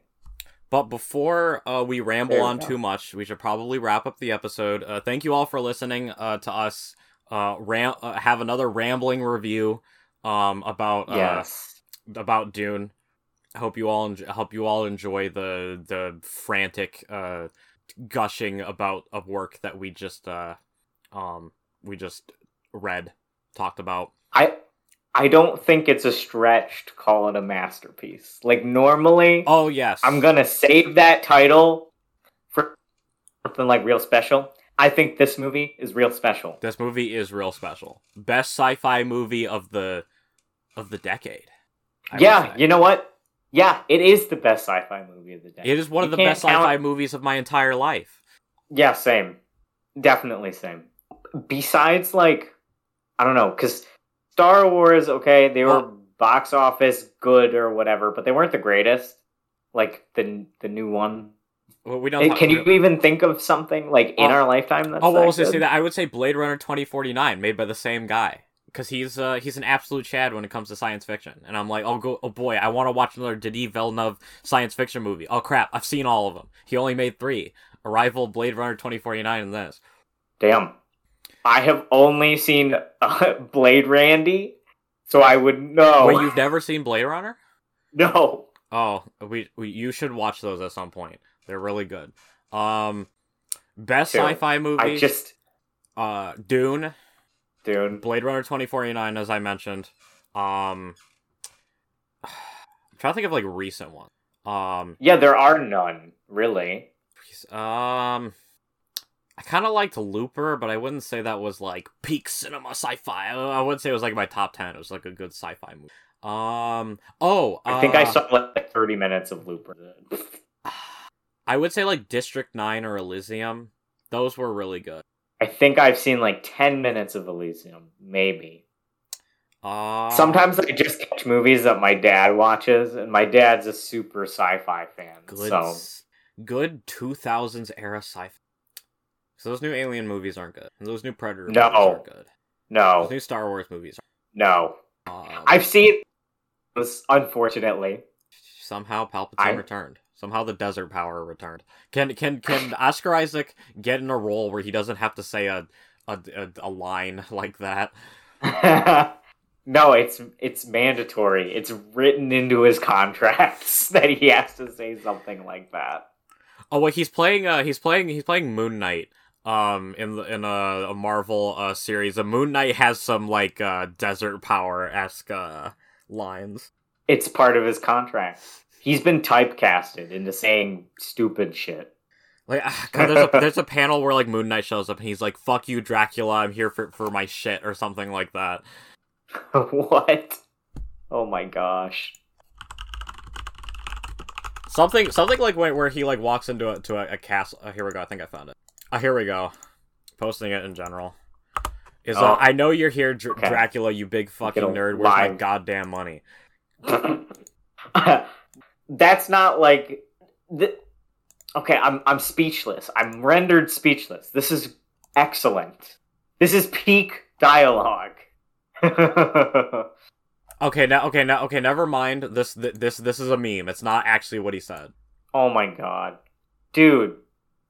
But before uh, we ramble on go. too much, we should probably wrap up the episode. Uh, thank you all for listening uh, to us uh, ram- uh, have another rambling review um, about uh, Yes. about Dune. Hope you all enjoy, hope you all enjoy the the frantic uh, gushing about a work that we just uh, um, we just read talked about. I I don't think it's a stretch to call it a masterpiece. Like normally, Oh yes, I'm gonna save that title for something like real special. I think this movie is real special. This movie is real special. Best sci-fi movie of the of the decade. I yeah, you know what? Yeah, it is the best sci-fi movie of the day. It is one You of the best sci-fi movies of my entire life. Yeah, same. Definitely same. Besides, like, I don't know, because Star Wars, okay, they were Oh. box office good or whatever, but they weren't the greatest. Like the the new one. Well, we don't. Can you even think of something like in Oh. our lifetime that's Oh, well, I that was gonna say that. I would say Blade Runner twenty forty nine, made by the same guy, because he's uh he's an absolute chad when it comes to science fiction. And I'm like, oh go, oh boy, I want to watch another Denis Villeneuve science fiction movie. Oh crap, I've seen all of them. He only made three: Arrival, Blade Runner twenty forty nine, and this. Damn. I have only seen uh, Blade Randy, so I would know. Wait, you've never seen Blade Runner? no. Oh, we, we you should watch those at some point. They're really good. Um, best Two. sci-fi movie. I just uh Dune, dude. Blade Runner 2049 as I mentioned. Um I'm trying to think of like recent ones. Um Yeah, there are none, really. um I kind of liked Looper, but I wouldn't say that was like peak cinema sci-fi. I, I wouldn't say it was like my top 10. It was like a good sci-fi movie. Um oh, I think I uh, saw like 30 minutes of Looper. I would say like District 9 or Elysium. Those were really good. I think I've seen like 10 minutes of Elysium, maybe. Uh Sometimes I just catch movies that my dad watches, and my dad's a super sci-fi fan. good So good 2000s era sci-fi. So those new Alien movies aren't good. And those new Predator No. movies aren't good. no, Those new Star Wars movies. no. Um, I've seen those, unfortunately. somehow Palpatine I- returned. Somehow the desert power returned. Can can can Oscar Isaac get in a role where he doesn't have to say a a, a, a line like that? no, it's it's mandatory. It's written into his contracts that he has to say something like that. Oh wait, he's playing. Uh, he's playing. He's playing Moon Knight. Um, in in a, a Marvel uh series, the Moon Knight has some like uh desert power esque uh lines. It's part of his contract. He's been typecasted into saying stupid shit. Like, ah, God, there's a there's a panel where like Moon Knight shows up and he's like, "Fuck you, Dracula. I'm here for for my shit" or something like that. what? Oh my gosh. Something something like where, where he like walks into a to a, a castle. Uh, here we go. I think I found it. Uh, here we go. Posting it in general. Is uh, Oh. I know you're here, Dr- Okay. Dracula. You big fucking nerd. Where's my goddamn money? That's not like th- Okay, I'm I'm speechless. I'm rendered speechless. This is excellent. This is peak dialogue. Okay, now okay, now okay, never mind. This this this is a meme. It's not actually what he said. oh my god. Dude,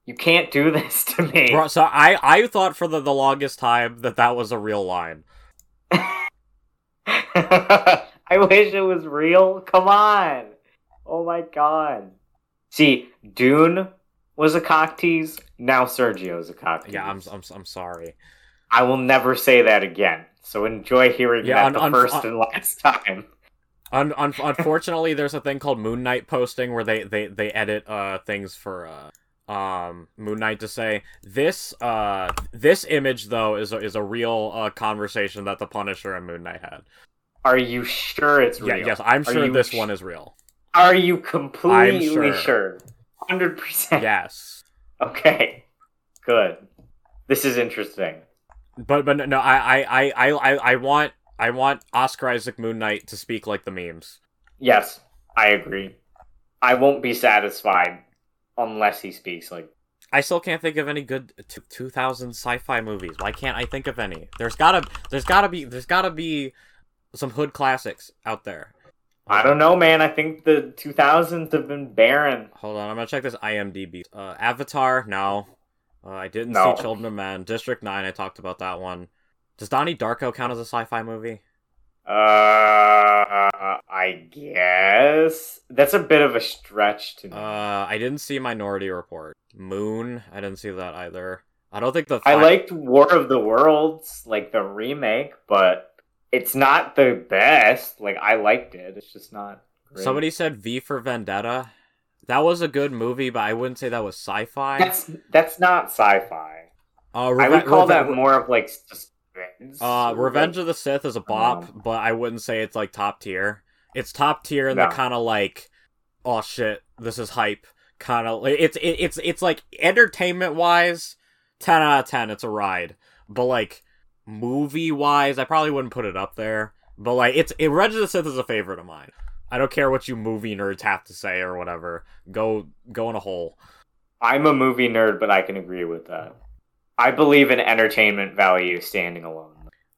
you can't do this to me. Bro, so I I thought for the, the longest time that that was a real line. I wish it was real. Come on. Oh my god. See, Dune was a cock tease. Now Sergio's a cock tease. Yeah, I'm I'm I'm sorry. I will never say that again. So enjoy hearing Yeah, that un- the un- first un- and last time. Un- un- unfortunately, there's a thing called Moon Knight posting where they they they edit uh things for uh um Moon Knight to say this uh this image though is a, is a real uh conversation that the Punisher and Moon Knight had. Are you sure it's real? Yeah, yes, I'm Are sure this sh- one is real. Are you completely sure. sure? Hundred percent. Yes. Okay. Good. This is interesting. But but no, I I I I I want I want Oscar Isaac Moon Knight to speak like the memes. Yes, I agree. I won't be satisfied unless he speaks like. I still can't think of any good t- 2000 sci-fi movies. Why can't I think of any? There's gotta there's gotta be there's gotta be some hood classics out there. I don't know, man. I think the 2000s have been barren. Hold on, I'm gonna check this IMDb. Uh, Avatar, no. Uh, I didn't No. see Children of Men. District Nine, I talked about that one. Does Donnie Darko count as a sci-fi movie? Uh, I guess that's a bit of a stretch to me. Uh, I didn't see Minority Report. Moon, I didn't see that either. I don't think the I liked War of the Worlds, like the remake, but it's not the best. Like I liked it. It's just not. Great. Somebody said V for Vendetta. That was a good movie, but I wouldn't say that was sci-fi. That's that's not sci-fi. Uh, I would call that more of like. Uh, Revenge of the Sith is a bop, Um, but I wouldn't say it's like top tier. It's top tier in No. the kind of like, oh shit, this is hype kind of. It's it, it's it's like entertainment wise, ten out of ten. It's a ride, but like movie wise, I probably wouldn't put it up there. But like it's it, of the Sith is a favorite of mine. I don't care what you movie nerds have to say or whatever. Go go in a hole. I'm a movie nerd, but I can agree with that. I believe in entertainment value standing alone.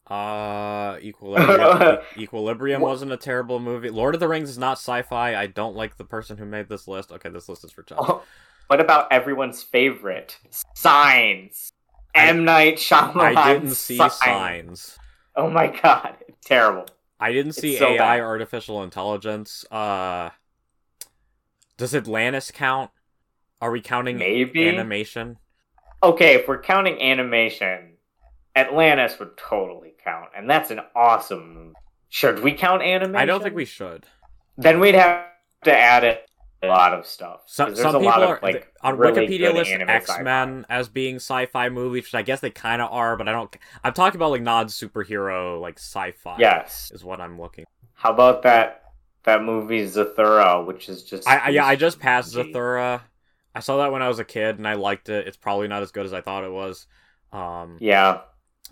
Uh, Equilibrium. Equilibrium wasn't a terrible movie. Lord of the Rings is not sci-fi. I don't like the person who made this list. Okay, this list is for Chuck. Oh, what about everyone's favorite? Signs. M. Night Shyamalan. I didn't see Signs. signs. Oh my god, terrible. I didn't see so AI bad. artificial intelligence. Uh, does Atlantis count? Are we counting Maybe. animation? Okay, if we're counting animation, Atlantis would totally count, and that's an awesome. Should we count animation? I don't think we should. Then we'd have to add it a lot of stuff. So, 'Cause there's some a people lot are of, like on really Wikipedia list X Men as being sci-fi movies, which I guess they kind of are, but I don't. I'm talking about like non superhero like sci-fi. Yes. is what I'm looking. How about that that movie Zathura, which is just I, I yeah, I just passed Gee. Zathura. I saw that when I was a kid and I liked it. It's probably not as good as I thought it was. Um, Yeah.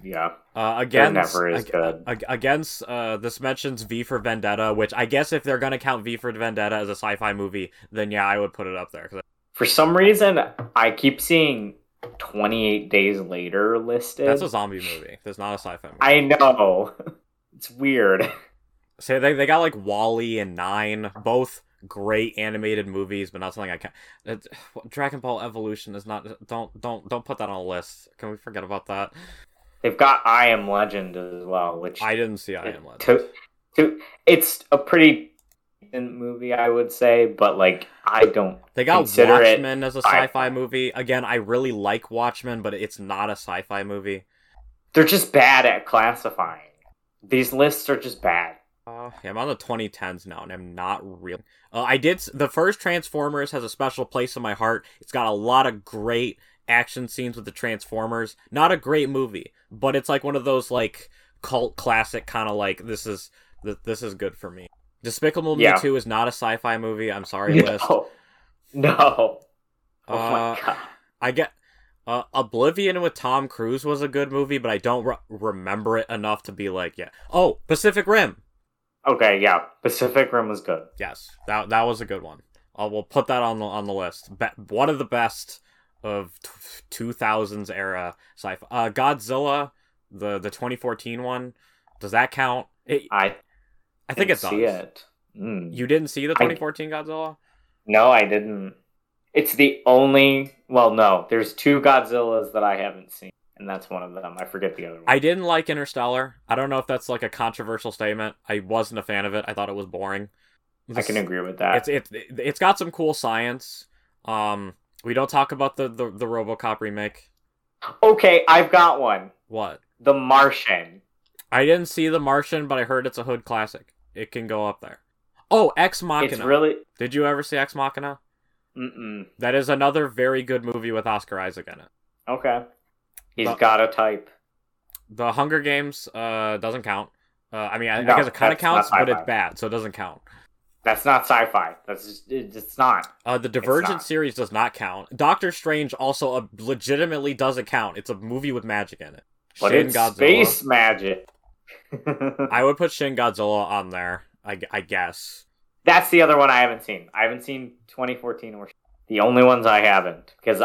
Yeah. uh, against never is ag- good. ag- against uh, this mentions V for Vendetta, which I guess if they're gonna count V for Vendetta as a sci-fi movie, then yeah, I would put it up there. 'cause For some reason, I keep seeing 28 Days Later listed. that's a zombie movie. That's not a sci-fi movie. I know. It's weird. Say they they got like WALL-E and Nine, both great animated movies, but not something I can. It, Dragon Ball Evolution is not. Don't don't don't put that on a list. Can we forget about that? They've got I Am Legend as well, which I didn't see I Am Legend. to, to, it's a pretty decent movie, I would say, but like I don't. They got Consider it Watchmen as a sci-fi. sci-fi movie. Again, I really like Watchmen, but it's not a sci-fi movie. They're just bad at classifying. These lists are just bad. Uh, yeah, I'm on the 2010s now, and I'm not real. Uh, I did the first Transformers has a special place in my heart. It's got a lot of great action scenes with the Transformers. Not a great movie, but it's like one of those like cult classic kind of like this is th- this is good for me. Despicable Me 2 is not a sci-fi movie. I'm sorry, list. No. No. Oh Uh, my god. I get uh, Oblivion with Tom Cruise was a good movie, but I don't re- remember it enough to be like, yeah. Oh, Pacific Rim. Okay, yeah. Pacific Rim was good. Yes, that that was a good one. Uh, we'll put that on the on the list. Be- one of the best of two thousands era sci-fi. Uh, Godzilla, the the 2014 one. Does that count? It, I I think it does. see it. Mm. You didn't see the 2014 Godzilla? No, I didn't. It's the only. Well, no. There's two Godzillas that I haven't seen, and that's one of them. I forget the other one. I didn't like Interstellar. I don't know if that's like a controversial statement. I wasn't a fan of it. I thought it was boring. I can agree with that. It's it, it's got some cool science. Um, we don't talk about the the, the RoboCop remake. Okay, I've got one. What? The Martian. I didn't see The Martian, but I heard it's a hood classic. It can go up there. Oh, Ex Machina. It's really. Did you ever see Ex Machina? Mm-mm. That is another very good movie with Oscar Isaac in it. Okay. He's But- got a type. The Hunger Games uh doesn't count. Uh, I mean, I, No, I guess it kind of counts, but it's bad, so it doesn't count. That's not sci-fi. That's just, it's not. Uh, the Divergent not. series does not count. Doctor Strange also uh, legitimately doesn't count. It's a movie with magic in it. but Shin it's Godzilla. space magic. I would put Shin Godzilla on there. I, I guess. That's the other one I haven't seen. I haven't seen 2014 or the only ones I haven't because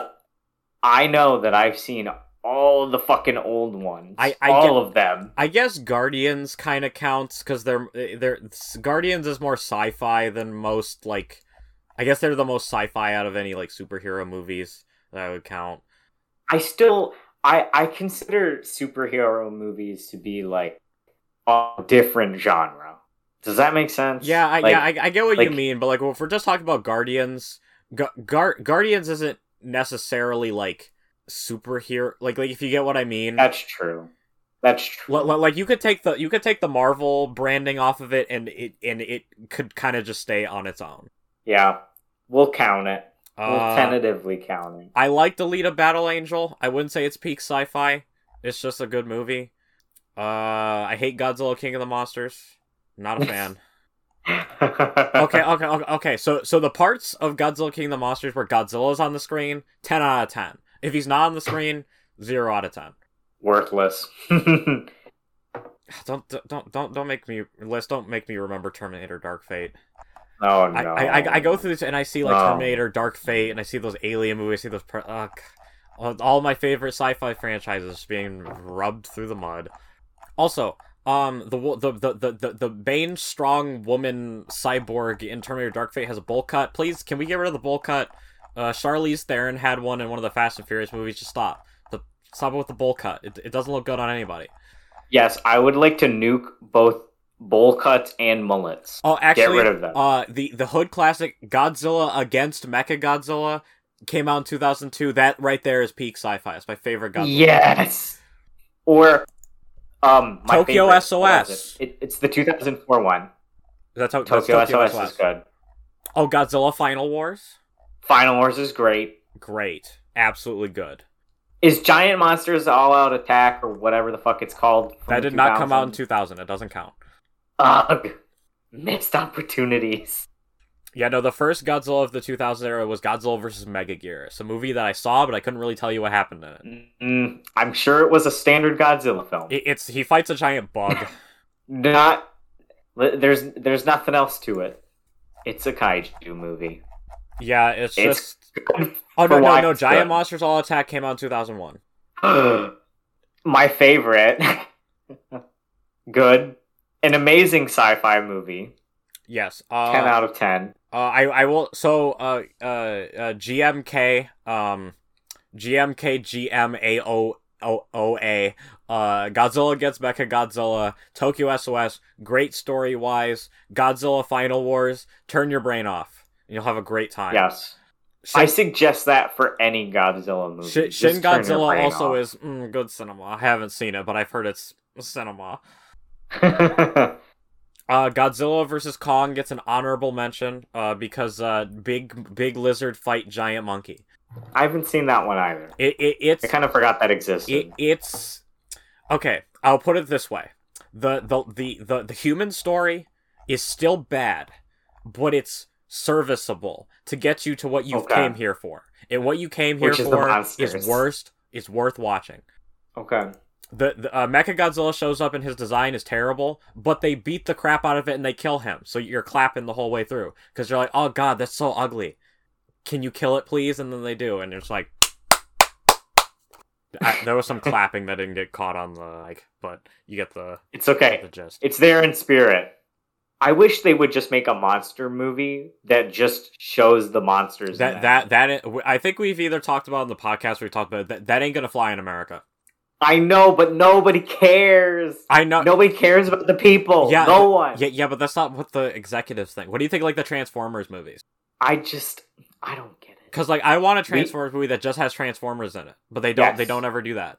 I know that I've seen all the fucking old ones. I- I all get- of them. I guess Guardians kind of counts because they're they're Guardians is more sci-fi than most like. I guess they're the most sci-fi out of any like superhero movies that I would count. I still I I consider superhero movies to be like a different genre. Does that make sense? Yeah, I, Like, yeah, I, I get what you mean, but like well, if we're just talking about Guardians, Gu- Gar- Guardians isn't necessarily like superhero. Like like if you get what I mean. that's true. That's true. L- like you could take the you could take the Marvel branding off of it, and it and it could kind of just stay on its own. yeah, we'll count it. We'll Uh, tentatively count it. I like Alita Battle Angel. I wouldn't say it's peak sci-fi. It's just a good movie. Uh, I hate Godzilla King of the Monsters. Not a fan. okay, okay, okay, okay. So, so the parts of Godzilla King of the Monsters where Godzilla's on the screen, ten out of ten. If he's not on the screen, zero out of ten. Worthless. Don't, don't, don't, don't make me list. Don't make me remember Terminator: Dark Fate. oh no. I, I, I go through this and I see like Oh. Terminator, Dark Fate, and I see those Alien movies. I see those. All all my favorite sci-fi franchises being rubbed through the mud. Also, um, the the the the the, the Bane strong woman cyborg in Terminator: Dark Fate has a bowl cut. Please, can we get rid of the bowl cut? Uh, Charlize Theron had one in one of the Fast and Furious movies. Just stop. The stop it with the bowl cut. It, it doesn't look good on anybody. Yes, I would like to nuke both bowl cuts and mullets. Oh, actually, get rid of them. Uh, the the Hood classic Godzilla against Mecha Godzilla came out in 2002. That right there is peak sci-fi. It's my favorite Godzilla. Yes. Or um my Tokyo favorite- SOS. it? It- it's the 2004 one. That's, to- that's Tokyo, SOS, is good. Oh, Godzilla Final Wars. Final Wars is great. Great, absolutely good. Is Giant Monsters All Out Attack or whatever the fuck it's called? That the did not come out in 2000. It doesn't count. Ugh. Missed opportunities. Yeah, no, the first Godzilla of the 2000 era was Godzilla vs. It's a movie that I saw, but I couldn't really tell you what happened in it. Mm, I'm sure it was a standard Godzilla film. it it's he fights a giant bug. Not there's there's nothing else to it. It's a kaiju movie. Yeah, it's It's just oh no no no! Giant. Monsters All Attack came out in 2001. My favorite. Good. An amazing sci-fi movie. Yes. Uh, 10 out of 10. Uh, I I will so uh uh, uh GMK um GMK GMAO O O A uh Godzilla gets Mecha Godzilla Tokyo SOS great story wise Godzilla Final Wars turn your brain off you'll have a great time. Yes. Shin, I suggest that for any Godzilla movie. Shin, Just Shin your Godzilla also off. is mm, good cinema. I haven't seen it, but I've heard it's cinema. Uh, Godzilla versus Kong gets an honorable mention uh, because uh, big big lizard fight giant monkey. I haven't seen that one either. It, it it's I kind of forgot that existed. it, it's okay i'll put it this way the, the the the the human story is still bad but it's serviceable to get you to what you Okay. came here for and what you came here Which for monsters. is worst is worth watching okay. the, the uh, Mecha Godzilla shows up and his design is terrible, but they beat the crap out of it and they kill him. So you're clapping the whole way through because you're like, "Oh God, that's so ugly. Can you kill it, please?" And then they do, and it's like, I, there was some clapping that didn't get caught on the like, but you get the It's okay. the gist. It's there in spirit. I wish they would just make a monster movie that just shows the monsters. That that that I think we've either talked about in the podcast or we talked about it, that that ain't gonna fly in America. I know, but nobody cares. I know. Nobody cares about the people. Yeah, no one. Yeah, yeah, but that's not what the executives think. What do you think, like the Transformers movies? I just, I don't get it. Because like I want a We- Transformers movie that just has Transformers in it, but they don't. They don't ever do that.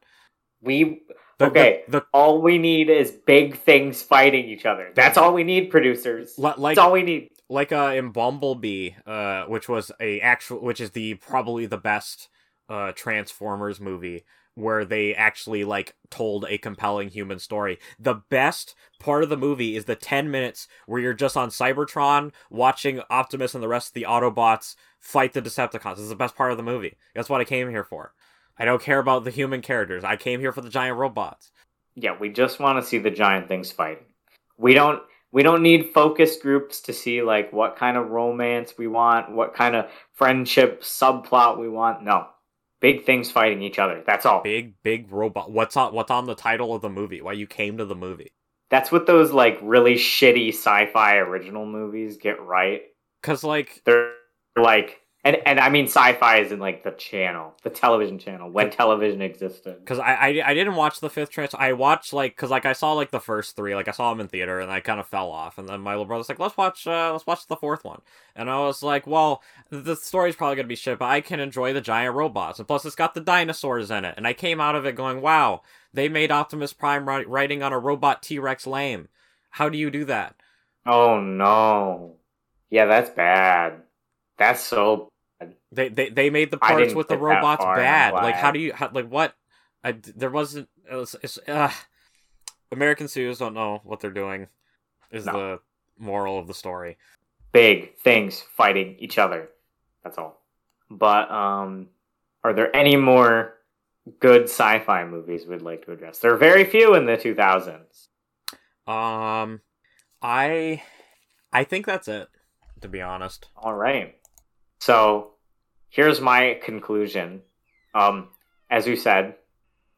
We The, Okay. The, all we need is big things fighting each other. That's all we need, producers. like That's all we need. like uh in Bumblebee, uh, which was a actual, which is the probably the best uh Transformers movie where they actually like told a compelling human story. The best part of the movie is the 10 minutes where you're just on Cybertron watching Optimus and the rest of the Autobots fight the Decepticons. This is the best part of the movie. That's what I came here for. I don't care about the human characters. I came here for the giant robots. Yeah, we just want to see the giant things fighting. We don't we don't need focus groups to see like what kind of romance we want, what kind of friendship subplot we want. No. Big things fighting each other. That's all. Big, big robot. What's on what's on the title of the movie? Why you came to the movie? That's what those like really shitty sci-fi original movies get right. Cause like They're like and and I mean sci-fi is in like the channel, the television channel when television existed. Because I, I I didn't watch the fifth trans. I watched like because like I saw like the first three. Like I saw them in theater, and I kind of fell off. And then my little brother's like, "Let's watch uh let's watch the fourth one." And I was like, "Well, the story's probably gonna be shit, but I can enjoy the giant robots, and plus it's got the dinosaurs in it." And I came out of it going, "Wow, they made Optimus Prime ri- riding on a robot T Rex lame. How do you do that?" Oh no. Yeah, that's bad. That's so They they, they made the parts with the robots bad. Like, how do you how, like what? I there wasn't. It was, it's, uh, American studios don't know what they're doing. Is No. the moral of the story? big things fighting each other. That's all. But um are there any more good sci-fi movies we'd like to address? There are very few in the 2000s. Um, I I think that's it. To be honest, All right. So here's my conclusion. Um, as you said,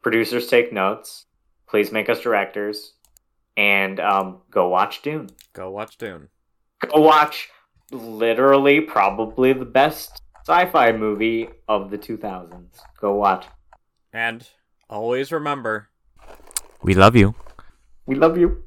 producers take notes. Please make us directors, and um, go watch Dune. go watch Dune. Go watch literally probably the best sci-fi movie of the 2000s. Go watch. And always remember, we love you. We love you.